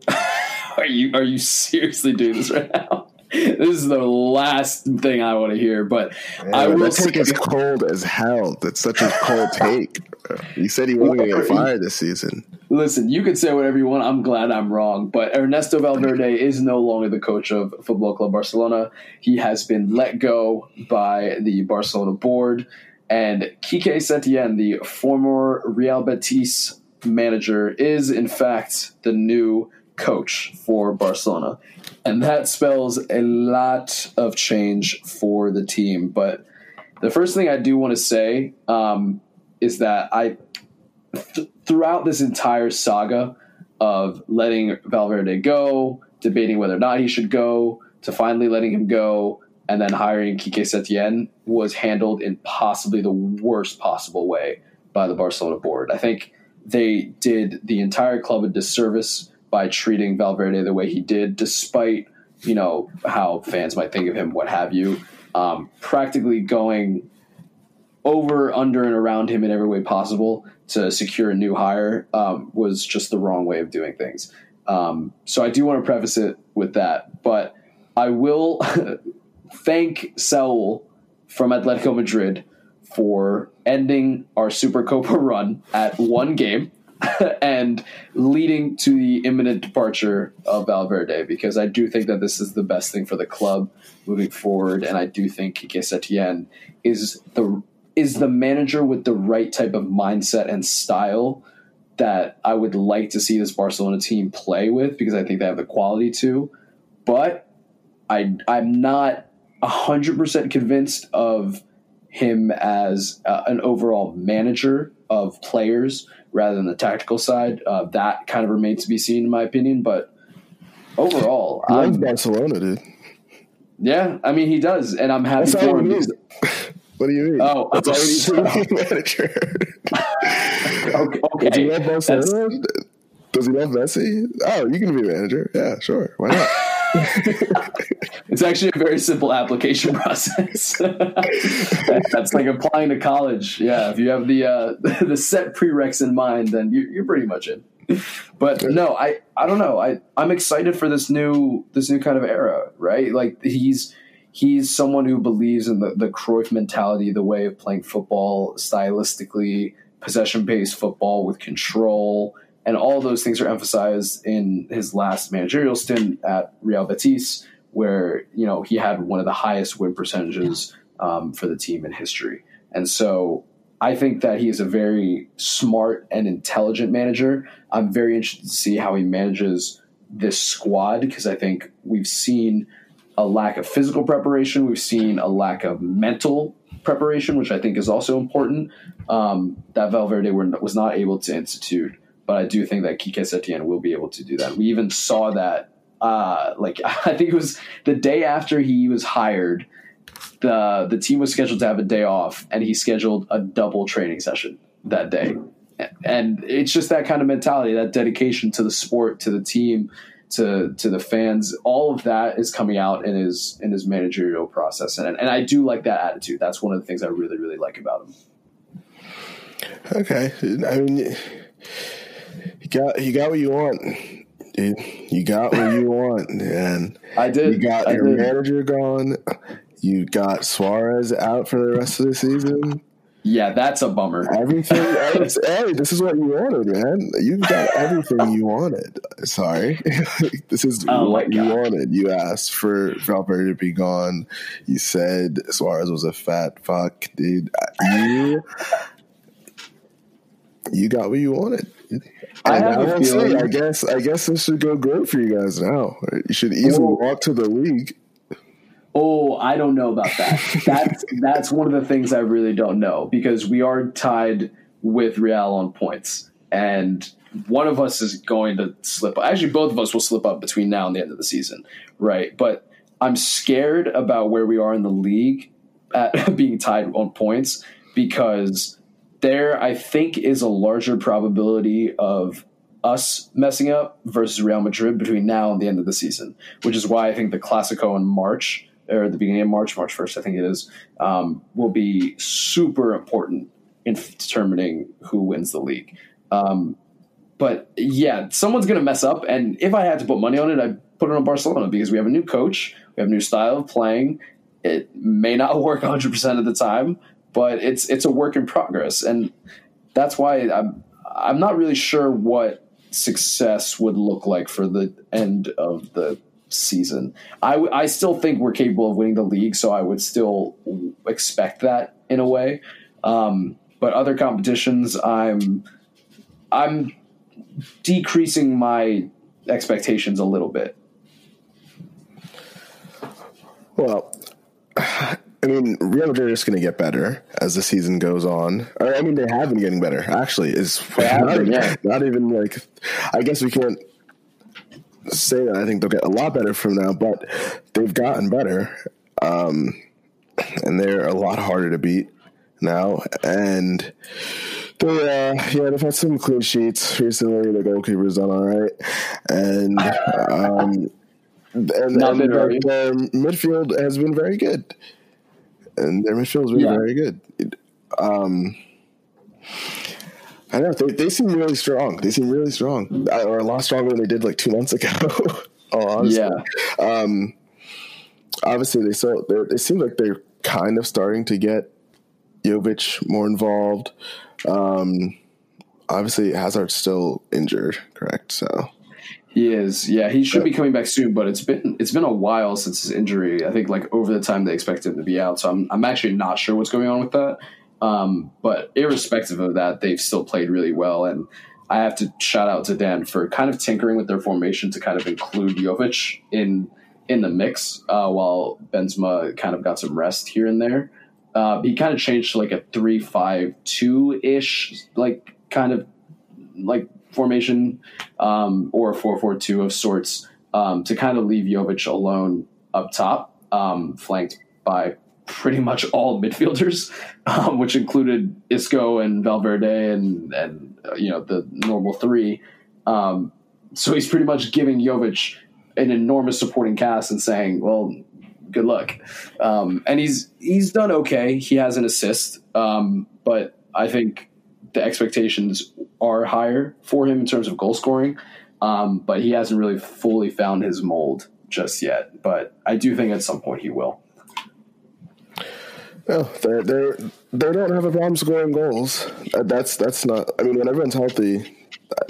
S1: Are you are you seriously doing this right now? This is the last thing I want to hear, but I will
S2: take is cold as hell. That's such a cold take. He said he wasn't going to get fired this season.
S1: listen, you can say whatever you want. I'm glad I'm wrong, but Ernesto Valverde is no longer the coach of Football Club Barcelona. He has been let go by the Barcelona board, and Quique Setien, the former Real Betis manager, is in fact the new coach for Barcelona. And that spells a lot of change for the team. But the first thing I do want to say um, is that I th- throughout this entire saga of letting Valverde go, debating whether or not he should go, to finally letting him go, and then hiring Quique Setien was handled in possibly the worst possible way by the Barcelona board. I think they did the entire club a disservice by treating Valverde the way he did, despite you know how fans might think of him, what have you. Um, practically going over, under, and around him in every way possible to secure a new hire um, was just the wrong way of doing things. Um, so I do want to preface it with that, but I will thank Saul from Atletico Madrid for ending our Super Copa run at one game and leading to the imminent departure of Valverde because I do think that this is the best thing for the club moving forward, and I do think Quique Setien is the is the manager with the right type of mindset and style that I would like to see this Barcelona team play with because I think they have the quality to. But I I'm not hundred percent convinced of him as uh, an overall manager of players rather than the tactical side. Uh, that kind of remains to be seen, in my opinion. But overall,
S2: he loves Barcelona, dude.
S1: Yeah, I mean he does, and I'm happy That's for him.
S2: What do you mean?
S1: Oh,
S2: That's you need manager.
S1: okay, okay.
S2: Does he love Barcelona? Does he love Messi? Oh, you can be a manager. Yeah, sure. Why not?
S1: it's actually a very simple application process. That's like applying to college. Yeah, if you have the uh, the set prereqs in mind, then you're, you're pretty much in. But no, I I don't know. I I'm excited for this new this new kind of era, right? Like he's he's someone who believes in the the Cruyff mentality, the way of playing football stylistically, possession based football with control and all those things are emphasized in his last managerial stint at Real Betis, where you know he had one of the highest win percentages um, for the team in history. And so I think that he is a very smart and intelligent manager. I'm very interested to see how he manages this squad because I think we've seen a lack of physical preparation, we've seen a lack of mental preparation, which I think is also important. Um, that Valverde were, was not able to institute but I do think that Quique Setien will be able to do that. We even saw that, uh, like I think it was the day after he was hired, the the team was scheduled to have a day off, and he scheduled a double training session that day. And it's just that kind of mentality, that dedication to the sport, to the team, to to the fans. All of that is coming out in his in his managerial process, and and I do like that attitude. That's one of the things I really really like about him.
S2: Okay, I mean you got you got what you want. Dude. You got what you want, and
S1: I did.
S2: You got
S1: I
S2: your
S1: did.
S2: manager gone. You got Suarez out for the rest of the season.
S1: Yeah, that's a bummer.
S2: Everything. hey, this is what you wanted, man. You got everything you wanted. Sorry, this is
S1: oh
S2: what you wanted. You asked for Valverde to be gone. You said Suarez was a fat fuck, dude. You, you got what you wanted.
S1: I a
S2: will
S1: feeling-
S2: I guess. I guess this should go great for you guys now. You should easily
S1: Oh.
S2: walk to the league.
S1: Oh, I don't know about that. That's that's one of the things I really don't know because we are tied with Real on points, and one of us is going to slip. Actually, both of us will slip up between now and the end of the season, right? But I'm scared about where we are in the league at being tied on points because there, I think, is a larger probability of us messing up versus Real Madrid between now and the end of the season, which is why I think the Clasico in March or the beginning of March, March 1st, I think it is, um, will be super important in determining who wins the league. Um, but yeah, someone's going to mess up. And if I had to put money on it, I'd put it on Barcelona because we have a new coach, we have a new style of playing. It may not work 100% of the time, but it's it's a work in progress. And that's why I'm, I'm not really sure what success would look like for the end of the season. I, still think we're capable of winning the league, so I would still expect that in a way. Um, but other competitions, I'm I'm decreasing my expectations a little bit.
S2: Well, I mean, Real Madrid is going to get better as the season goes on. Or, I mean, they have been getting better. Actually, is not,
S1: yeah.
S2: not even like. I guess we can't say that. I think they'll get a lot better from now, but they've gotten better, um, and they're a lot harder to beat now. And they, uh, yeah, they've had some clean sheets recently. The goalkeeper's done all right, and. Um, and, and
S1: been
S2: their,
S1: very-
S2: their midfield has been very good, and their midfield has been
S1: Yeah.
S2: very good. Um, I know they, they seem really strong. They seem really strong, Uh, or a lot stronger than they did like two months ago. oh, honestly.
S1: Yeah.
S2: Um, obviously, they they're- they seem like they're kind of starting to get Jovic more involved. Um, obviously, Hazard's still injured, correct? So.
S1: He is, yeah. He should be coming back soon, but it's been it's been a while since his injury. I think like over the time they expect him to be out. So I'm I'm actually not sure what's going on with that. Um, but irrespective of that, they've still played really well, and I have to shout out to Dan for kind of tinkering with their formation to kind of include Jovic in in the mix uh, while Benzema kind of got some rest here and there. Uh, he kind of changed to like a three-five-two ish, like kind of like formation um, or a four-four-two of sorts um, to kind of leave Jovic alone up top, um, flanked by pretty much all midfielders, um, which included Isco and Valverde and and uh, you know the normal three. Um, so he's pretty much giving Jovic an enormous supporting cast and saying, "Well, good luck." Um, and he's he's done okay. He has an assist, but I think the expectations are higher for him in terms of goal scoring. Um, but he hasn't really fully found his mold just yet. But I do think at some point he will.
S2: No, they they they don't have a problem scoring goals. That's that's not. I mean, when everyone's healthy,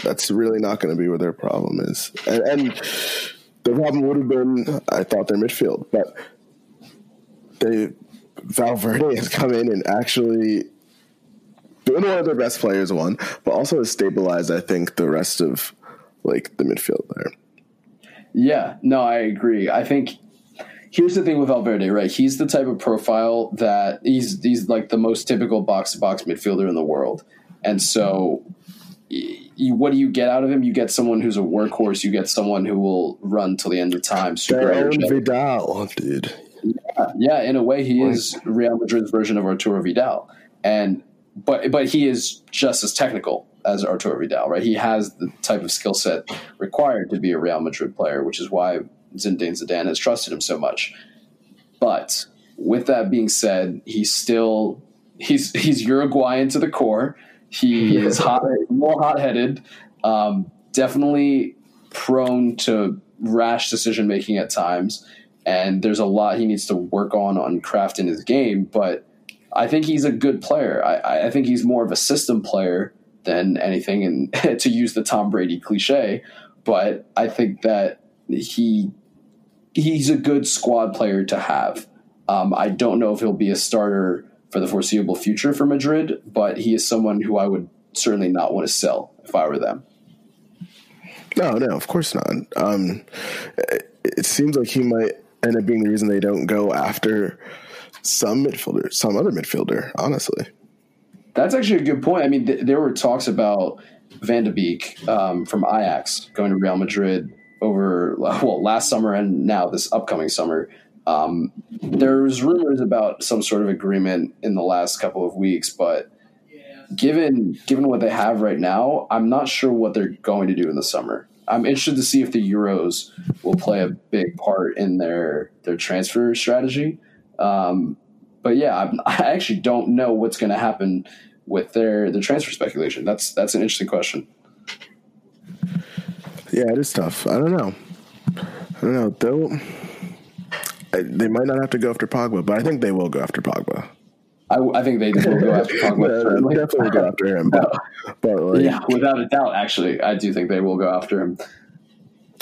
S2: that's really not going to be where their problem is. And, and the problem would have been, I thought, their midfield, but they Valverde has come in and actually one of their best players, one, but also has stabilized, I think, the rest of like the midfield there.
S1: Yeah, no, I agree. I think here's the thing with Valverde, right? He's the type of profile that he's he's like the most typical box to box midfielder in the world, and so. You, what do you get out of him? You get someone who's a workhorse. You get someone who will run till the end of time.
S2: Super Vidal, dude.
S1: Yeah, yeah, in a way, he is Real Madrid's version of Arturo Vidal, and but but he is just as technical as Arturo Vidal, right? He has the type of skill set required to be a Real Madrid player, which is why Zinedine Zidane has trusted him so much. But with that being said, he's still he's he's Uruguayan to the core. He is hot, more hot headed. Um, definitely prone to rash decision making at times, and there's a lot he needs to work on on crafting his game. But I think he's a good player. I, I think he's more of a system player than anything, and to use the Tom Brady cliche. But I think that he he's a good squad player to have. Um, I don't know if he'll be a starter for the foreseeable future for Madrid, but he is someone who I would certainly not want to sell if I were them.
S2: No, no, of course not. Um, it, it seems like he might end up being the reason they don't go after some midfielder, some other midfielder. Honestly,
S1: that's actually a good point. I mean, th- there were talks about Van de Beek um, from Ajax going to Real Madrid over well last summer and now this upcoming summer. Um, there's rumors about some sort of agreement in the last couple of weeks, but given given what they have right now, I'm not sure what they're going to do in the summer. I'm interested to see if the Euros will play a big part in their their transfer strategy. Um, but yeah, I'm, i actually don't know what's going to happen with their their transfer speculation. That's that's an interesting question.
S2: Yeah, it is tough. I don't know. I don't know. They'll, they might not have to go after Pogba, but I think they will go after Pogba.
S1: I, I think they will go after Pogba.
S2: yeah, definitely go after him. But,
S1: but like, yeah, without a doubt, actually, I do think they will go after him.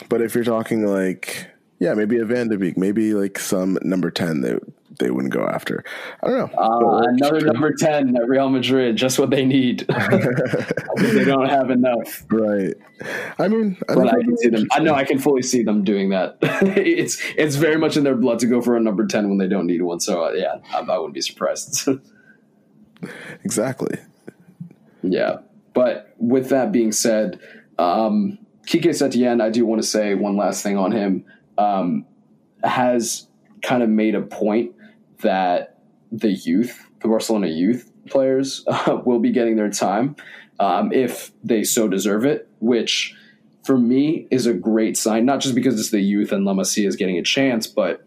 S2: But if you're talking like, yeah, maybe a Van de Beek, maybe like some number ten, they they wouldn't go after. I don't know.
S1: Uh, another number ten at Real Madrid, just what they need. they don't have enough.
S2: Right. I mean,
S1: I, but I can see them. I know I can fully see them doing that. it's it's very much in their blood to go for a number ten when they don't need one. So uh, yeah, I, I wouldn't be surprised.
S2: exactly.
S1: Yeah, but with that being said, um, Quique Setien, I do want to say one last thing on him. Um, has kind of made a point that the youth, the Barcelona youth players, uh, will be getting their time um, if they so deserve it, which for me is a great sign, not just because it's the youth and La Masia is getting a chance, but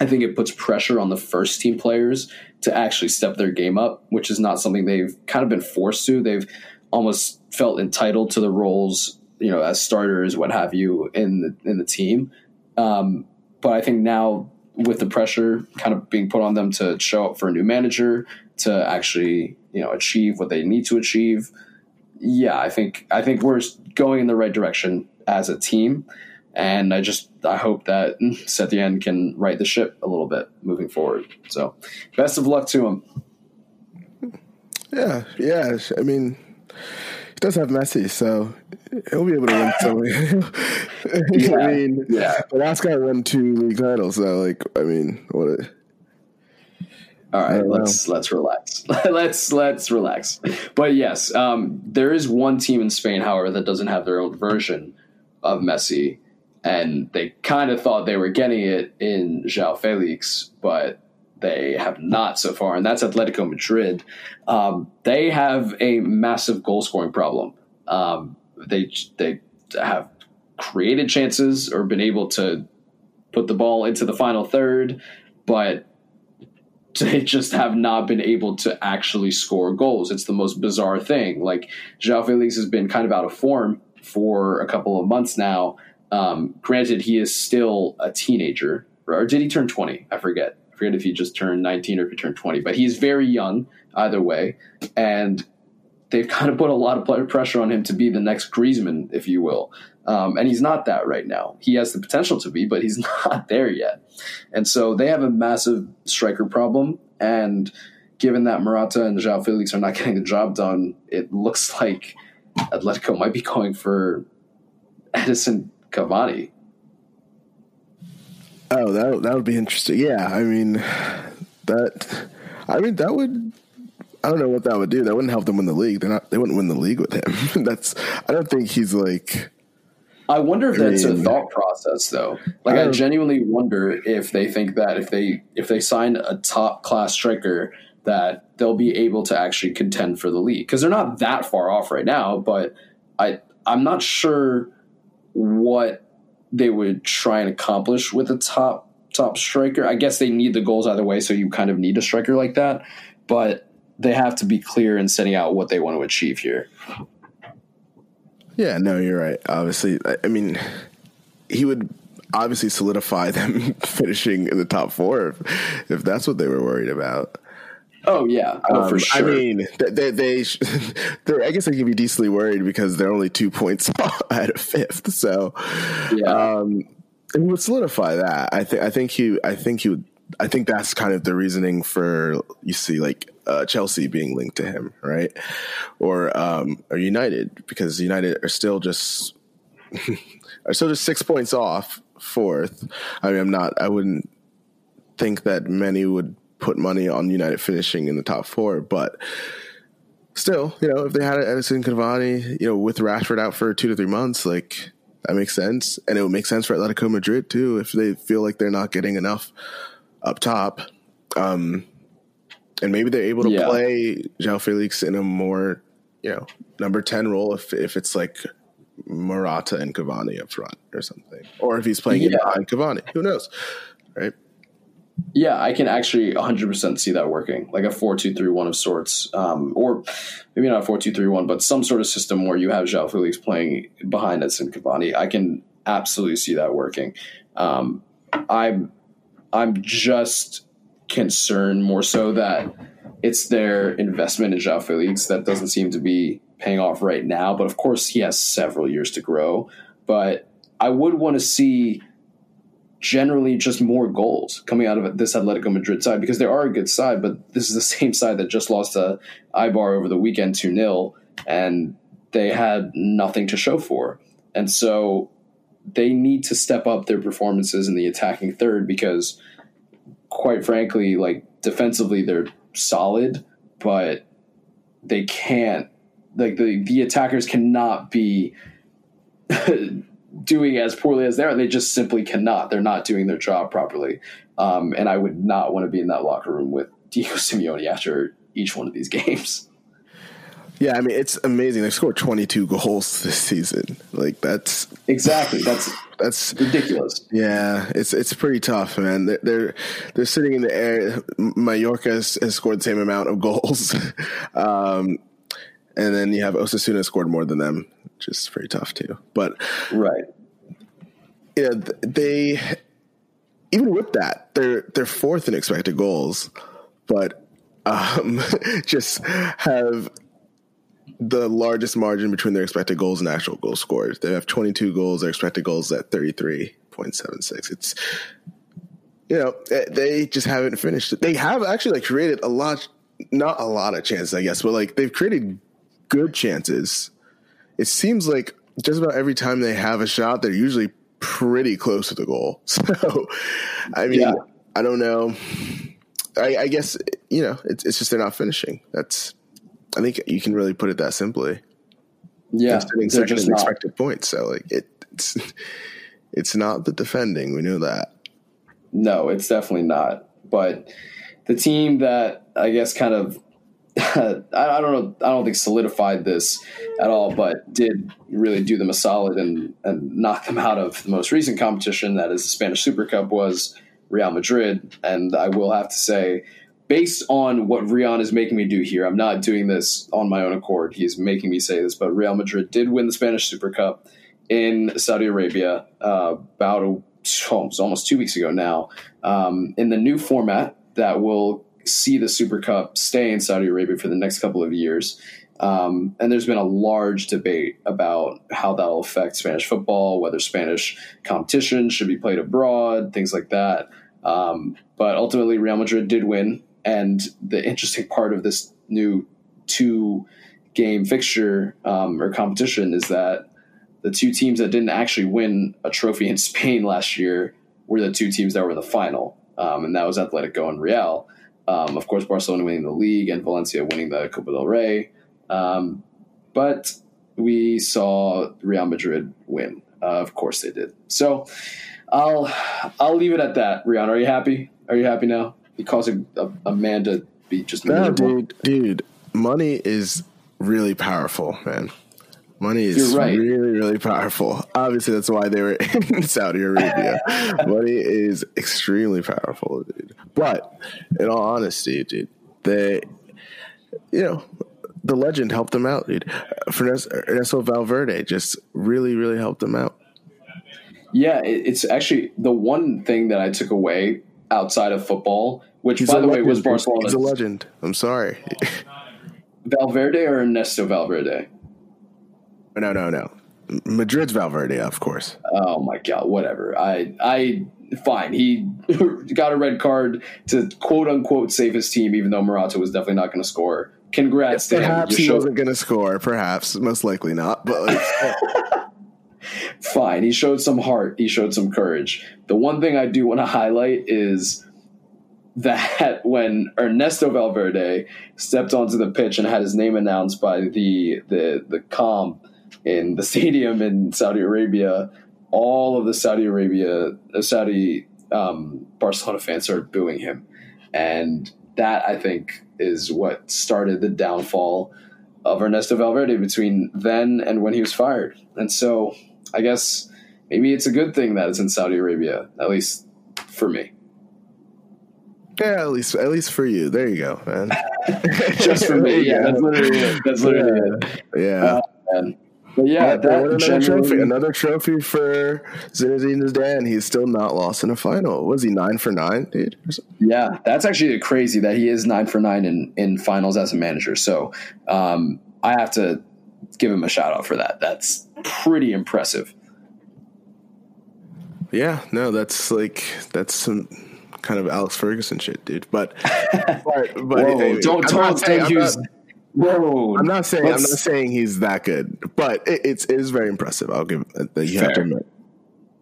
S1: I think it puts pressure on the first team players to actually step their game up, which is not something they've kind of been forced to. They've almost felt entitled to the roles, you know, as starters, what have you, in the in the team. Um, but I think now with the pressure kind of being put on them to show up for a new manager to actually you know achieve what they need to achieve yeah i think i think we're going in the right direction as a team. And i just i hope that Setien can right the ship a little bit moving forward. So best of luck to him.
S2: Yeah yeah i mean does have messi so he'll be able to win some. yeah, I mean, yeah. The last guy won two league titles, so like, I mean, what? A,
S1: All right, let's know. let's relax. let's let's relax. But yes, um, there is one team in Spain, however, that doesn't have their own version of Messi, and they kind of thought they were getting it in João Felix, but they have not so far, and that's Atletico Madrid. Um, they have a massive goal scoring problem. Um, they they have created chances or been able to put the ball into the final third, but they just have not been able to actually score goals. It's the most bizarre thing. Like João Felix has been kind of out of form for a couple of months now. Um, granted, he is still a teenager, or did he turn twenty? I forget. Forget if he just turned nineteen or if he turned twenty. But he's very young either way, and they've kind of put a lot of pressure on him to be the next Griezmann, if you will. Um, and he's not that right now. He has the potential to be, but he's not there yet. And so they have a massive striker problem. And given that Morata and João Felix are not getting the job done, it looks like Atletico might be going for Edinson Cavani.
S2: Oh, that that would be interesting. Yeah, I mean that. I mean that would. I don't know what that would do. That wouldn't help them win the league. They're not. They wouldn't win the league with him. That's. I don't think he's like
S1: I wonder if that's a thought process though. Like I, I genuinely wonder if they think that if they if they sign a top class striker that they'll be able to actually contend for the league because they're not that far off right now, but I I'm not sure what they would try and accomplish with a top top striker. I guess they need the goals either way, so you kind of need a striker like that, but they have to be clear in setting out what they want to achieve here.
S2: Yeah, no, you're right. Obviously, I mean, he would obviously solidify them finishing in the top four if, if that's what they were worried about.
S1: Oh yeah, oh, um, for sure.
S2: I mean, they, they, they I guess they can be decently worried because they're only two points out of fifth. So, yeah, um, it would solidify that. I think. I think he. I think he would. I think that's kind of the reasoning for you see like uh, Chelsea being linked to him, right? Or um, or United because United are still just are still just six points off fourth. I mean, I'm not. I wouldn't think that many would put money on United finishing in the top four, but still, you know, if they had Edinson Cavani, you know, with Rashford out for two to three months, like that makes sense, and it would make sense for Atletico Madrid too if they feel like they're not getting enough up top. Um, and maybe they're able to yeah. play João Felix in a more, you know, number ten role if if it's like Morata and Cavani up front or something, or if he's playing yeah. behind Cavani, who knows, right?
S1: Yeah, I can actually 100% see that working, like a four-two-three-one of sorts, um, or maybe not a four-two-three-one, but some sort of system where you have João Felix playing behind Edinson Cavani. I can absolutely see that working. Um, I'm I'm just concerned more so that it's their investment in João Felix that doesn't seem to be paying off right now. But of course, he has several years to grow. But I would want to see generally just more goals coming out of this Atletico Madrid side because they are a good side, but this is the same side that just lost to Eibar over the weekend 2 0, and they had nothing to show for. And so they need to step up their performances in the attacking third because quite frankly, like defensively, they're solid, but they can't. Like the the attackers cannot be doing as poorly as they are. They just simply cannot. They're not doing their job properly. Um, and I would not want to be in that locker room with Diego Simeone after each one of these games.
S2: Yeah, I mean it's amazing. They scored 22 goals this season. Like that's
S1: exactly that's that's ridiculous.
S2: Yeah, it's it's pretty tough, man. They're they're, they're sitting in the air. Mallorca has, has scored the same amount of goals, um, and then you have Osasuna scored more than them, which is pretty tough too. But
S1: right,
S2: yeah, they even with that they're they're fourth in expected goals, but um, just have the largest margin between their expected goals and actual goals scored. They have 22 goals. Their expected goals at 33.76. It's you know they just haven't finished. They have actually like created a lot, not a lot of chances, I guess, but like they've created good chances. It seems like just about every time they have a shot, they're usually pretty close to the goal. So, I mean, yeah. I don't know. I, I guess you know it's it's just they're not finishing. That's I think you can really put it that simply.
S1: Yeah,
S2: they're second just expected points. So like it, it's it's not the defending. We knew that.
S1: No, it's definitely not. But the team that I guess kind of I, don't know I don't think solidified this at all, but did really do them a solid and and knock them out of the most recent competition that is the Spanish Super Cup was Real Madrid. And I will have to say, based on what Rion is making me do here, I'm not doing this on my own accord. He's making me say this, but Real Madrid did win the Spanish Super Cup in Saudi Arabia uh, about a, almost two weeks ago now um, in the new format that will see the Super Cup stay in Saudi Arabia for the next couple of years. Um, and there's been a large debate about how that'll affect Spanish football, whether Spanish competition should be played abroad, things like that. Um, but ultimately, Real Madrid did win. And the interesting part of this new two game fixture um, or competition is that the two teams that didn't actually win a trophy in Spain last year were the two teams that were in the final. Um, and that was Atletico and Real. Um, of course, Barcelona winning the league and Valencia winning the Copa del Rey. Um, but we saw Real Madrid win. Uh, of course, they did. So I'll I'll leave it at that. Rihanna, are you happy? Are you happy now? You causing a, a, man to be just
S2: no, dude. Dude, money is really powerful, man. Money is right. really, really powerful. Obviously, that's why they were in Saudi Arabia. Money is extremely powerful, dude. But in all honesty, dude, they, you know, the legend helped them out, dude. Ernesto Valverde just really, really helped them out.
S1: Yeah, it's actually the one thing that I took away outside of football, which He's by the legend. way was Barcelona.
S2: He's a legend. I'm sorry.
S1: Valverde or Ernesto Valverde?
S2: No, no, no. Madrid's Valverde, of course.
S1: Oh my god, whatever. I I fine. He got a red card to quote unquote save his team, even though Morata was definitely not going to score. Congrats
S2: yeah, to perhaps him. Perhaps he showed- wasn't going to score. Perhaps, most likely not. But like,
S1: fine. He showed some heart. He showed some courage. The one thing I do want to highlight is that when Ernesto Valverde stepped onto the pitch and had his name announced by the the the com in the stadium in Saudi Arabia, all of the Saudi Arabia uh, Saudi um, Barcelona fans started booing him, and that I think is what started the downfall of Ernesto Valverde between then and when he was fired. And so I guess maybe it's a good thing that it's in Saudi Arabia, at least for me.
S2: Yeah, at least at least for you. There you go, man.
S1: Just for me. Yeah, that's literally it. That's literally
S2: yeah. it. Yeah. Uh, but yeah, yeah that another trophy. Another trophy for Zinedine Zidane. He's still not lost in a final. Was he nine for nine, dude?
S1: Yeah, that's actually crazy that he is nine for nine in in finals as a manager. So um, I have to give him a shout out for that. That's pretty impressive.
S2: Yeah, no, that's like that's some kind of Alex Ferguson shit, dude. But but, but
S1: Whoa, hey, don't don't, don't use.
S2: I'm not saying I'm not saying he's that good, but it, it's it is very impressive. I'll give that you Fair. have to admit.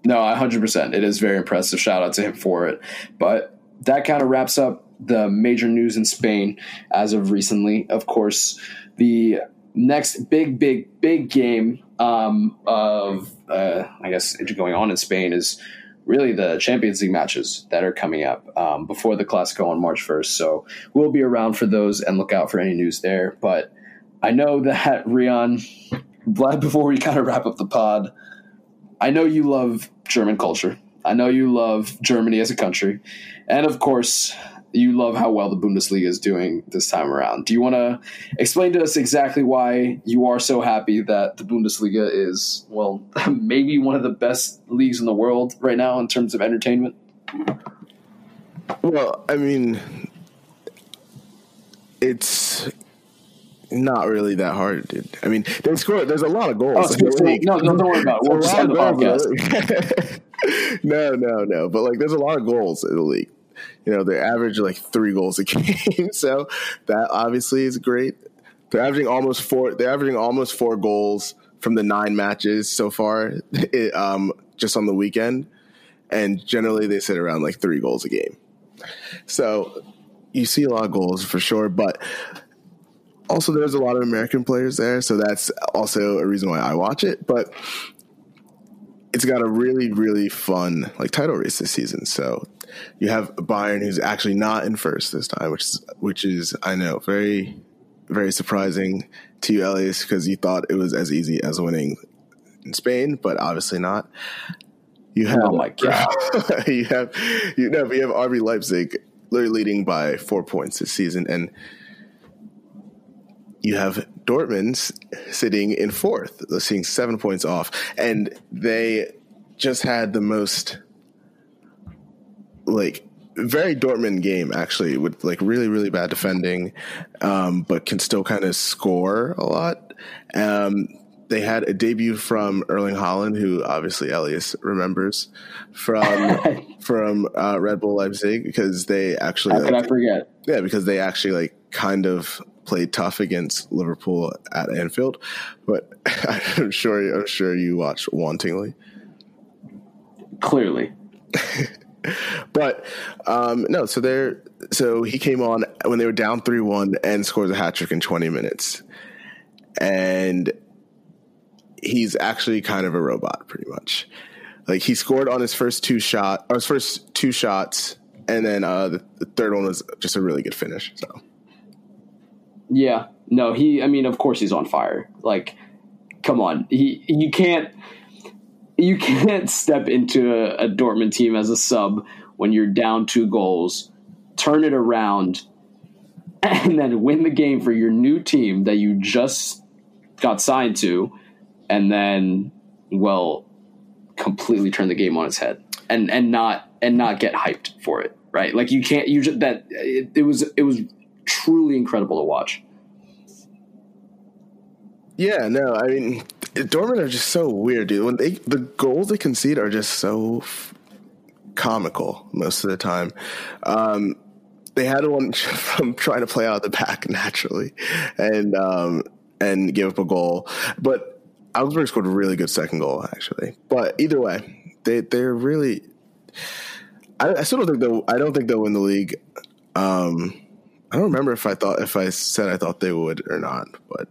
S1: No, 100. percent It is very impressive. Shout out to him for it. But that kind of wraps up the major news in Spain as of recently. Of course, the next big, big, big game um, of uh, I guess going on in Spain is really the Champions League matches that are coming up um, before the Clasico on March 1st. So we'll be around for those and look out for any news there. But I know that Rion, Vlad, before we kind of wrap up the pod, I know you love German culture. I know you love Germany as a country. And of course, you love how well the Bundesliga is doing this time around. Do you want to explain to us exactly why you are so happy that the Bundesliga is, well, maybe one of the best leagues in the world right now in terms of entertainment?
S2: Well, I mean, it's not really that hard, dude. I mean, they score. There's a lot of goals.
S1: Oh, no, no, don't worry about it. We'll just the podcast.
S2: no, no, no. But like, there's a lot of goals in the league you know, they average like three goals a game. so that obviously is great. They're averaging almost four. They're averaging almost four goals from the nine matches so far, it, um, just on the weekend. And generally, they sit around like three goals a game. So you see a lot of goals for sure, but also there's a lot of American players there, so that's also a reason why I watch it. But it's got a really really fun like title race this season. So you have Bayern who's actually not in first this time, which is which is I know very very surprising to you, Elyas, because you thought it was as easy as winning in Spain, but obviously not. You have,
S1: oh my god!
S2: you have you know you have RB Leipzig literally leading by four points this season, and you have Dortmund sitting in fourth, seeing seven points off, and they just had the most like very Dortmund game actually with like really really bad defending, um, but can still kind of score a lot. Um, they had a debut from Erling Haaland, who obviously Elyas remembers from from uh, Red Bull Leipzig because they actually
S1: how like, I forget?
S2: Yeah, because they actually like kind of played tough against Liverpool at Anfield, but I'm sure I'm sure you watched wantingly.
S1: Clearly.
S2: but um, no, so they're so he came on when they were down three one and scores a hat trick in 20 minutes, and he's actually kind of a robot, pretty much. Like he scored on his first two shot, or his first two shots, and then uh, the, the third one was just a really good finish. So,
S1: yeah, no, he. I mean, of course, he's on fire. Like, come on, he. You can't. You can't step into a, a Dortmund team as a sub when you're down two goals, turn it around, and then win the game for your new team that you just got signed to and then well completely turn the game on its head and and not and not get hyped for it right? Like you can't you just that it, it was it was truly incredible to watch.
S2: Yeah no i mean Dortmund are just so weird dude when they the goals they concede are just so f- comical most of the time um they had one from trying to play out of the back naturally and um and give up a goal but Augsburg scored a really good second goal, actually. But either way, they they're really. I, I still don't think they'll. I don't think they'll win the league. Um, I don't remember if I thought if I said I thought they would or not, but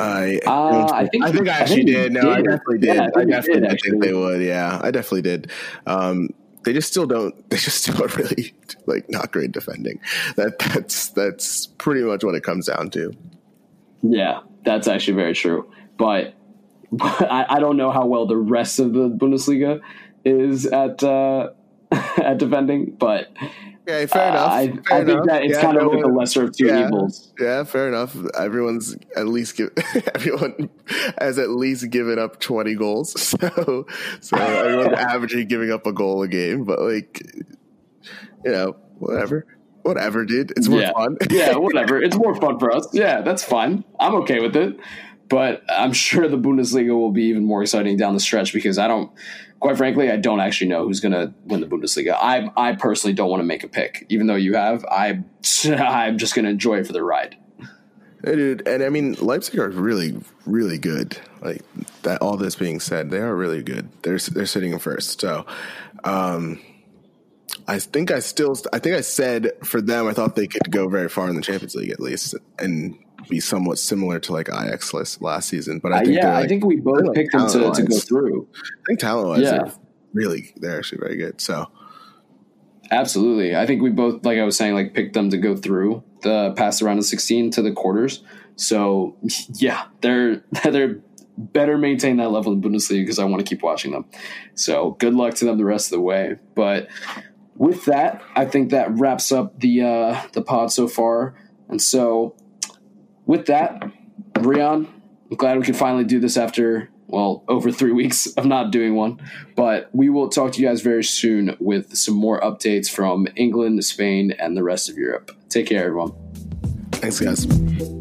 S2: I
S1: uh, I think
S2: I think I actually did. No, did. I definitely did. Yeah, I, I definitely did, think they would. Yeah, I definitely did. Um, they just still don't. They just still are really like not great defending. That that's that's pretty much what it comes down to.
S1: Yeah, that's actually very true. But, but I, I, don't know how well the rest of the Bundesliga is at uh, at defending. But
S2: okay, fair uh, enough.
S1: I,
S2: fair
S1: I
S2: enough.
S1: think that it's yeah, kind no of like the lesser of two
S2: yeah,
S1: evils.
S2: Yeah, fair enough. Everyone's at least give everyone has at least given up twenty goals. So so everyone's averaging giving up a goal a game. But like you know whatever whatever, dude. It's more
S1: yeah.
S2: fun.
S1: yeah, whatever. It's more fun for us. Yeah, that's fine. I'm okay with it. But I'm sure the Bundesliga will be even more exciting down the stretch because I don't, quite frankly, I don't actually know who's going to win the Bundesliga. I, I personally don't want to make a pick, even though you have. I, I'm just going to enjoy it for the ride.
S2: Hey, dude, and I mean Leipzig are really, really good. Like that. All this being said, they are really good. They're they're sitting in first. So, um, I think I still, I think I said for them, I thought they could go very far in the Champions League at least, and be somewhat similar to like Ajax last, last season. But I
S1: uh,
S2: think
S1: uh, yeah,
S2: like,
S1: I think we both like picked them to, to, go through.
S2: I think talent wise, yeah. really, they're actually very good. So,
S1: absolutely, I think we both, like I was saying, like picked them to go through the past around the round of sixteen to the quarters. So, yeah, they're they're better maintain that level in Bundesliga because I want to keep watching them. So, good luck to them the rest of the way, but with that, I think that wraps up the uh, the pod so far. And so, with that, Rion, I'm glad we could finally do this after well over three weeks of not doing one. But we will talk to you guys very soon with some more updates from England, Spain, and the rest of Europe. Take care, everyone.
S2: Thanks, guys.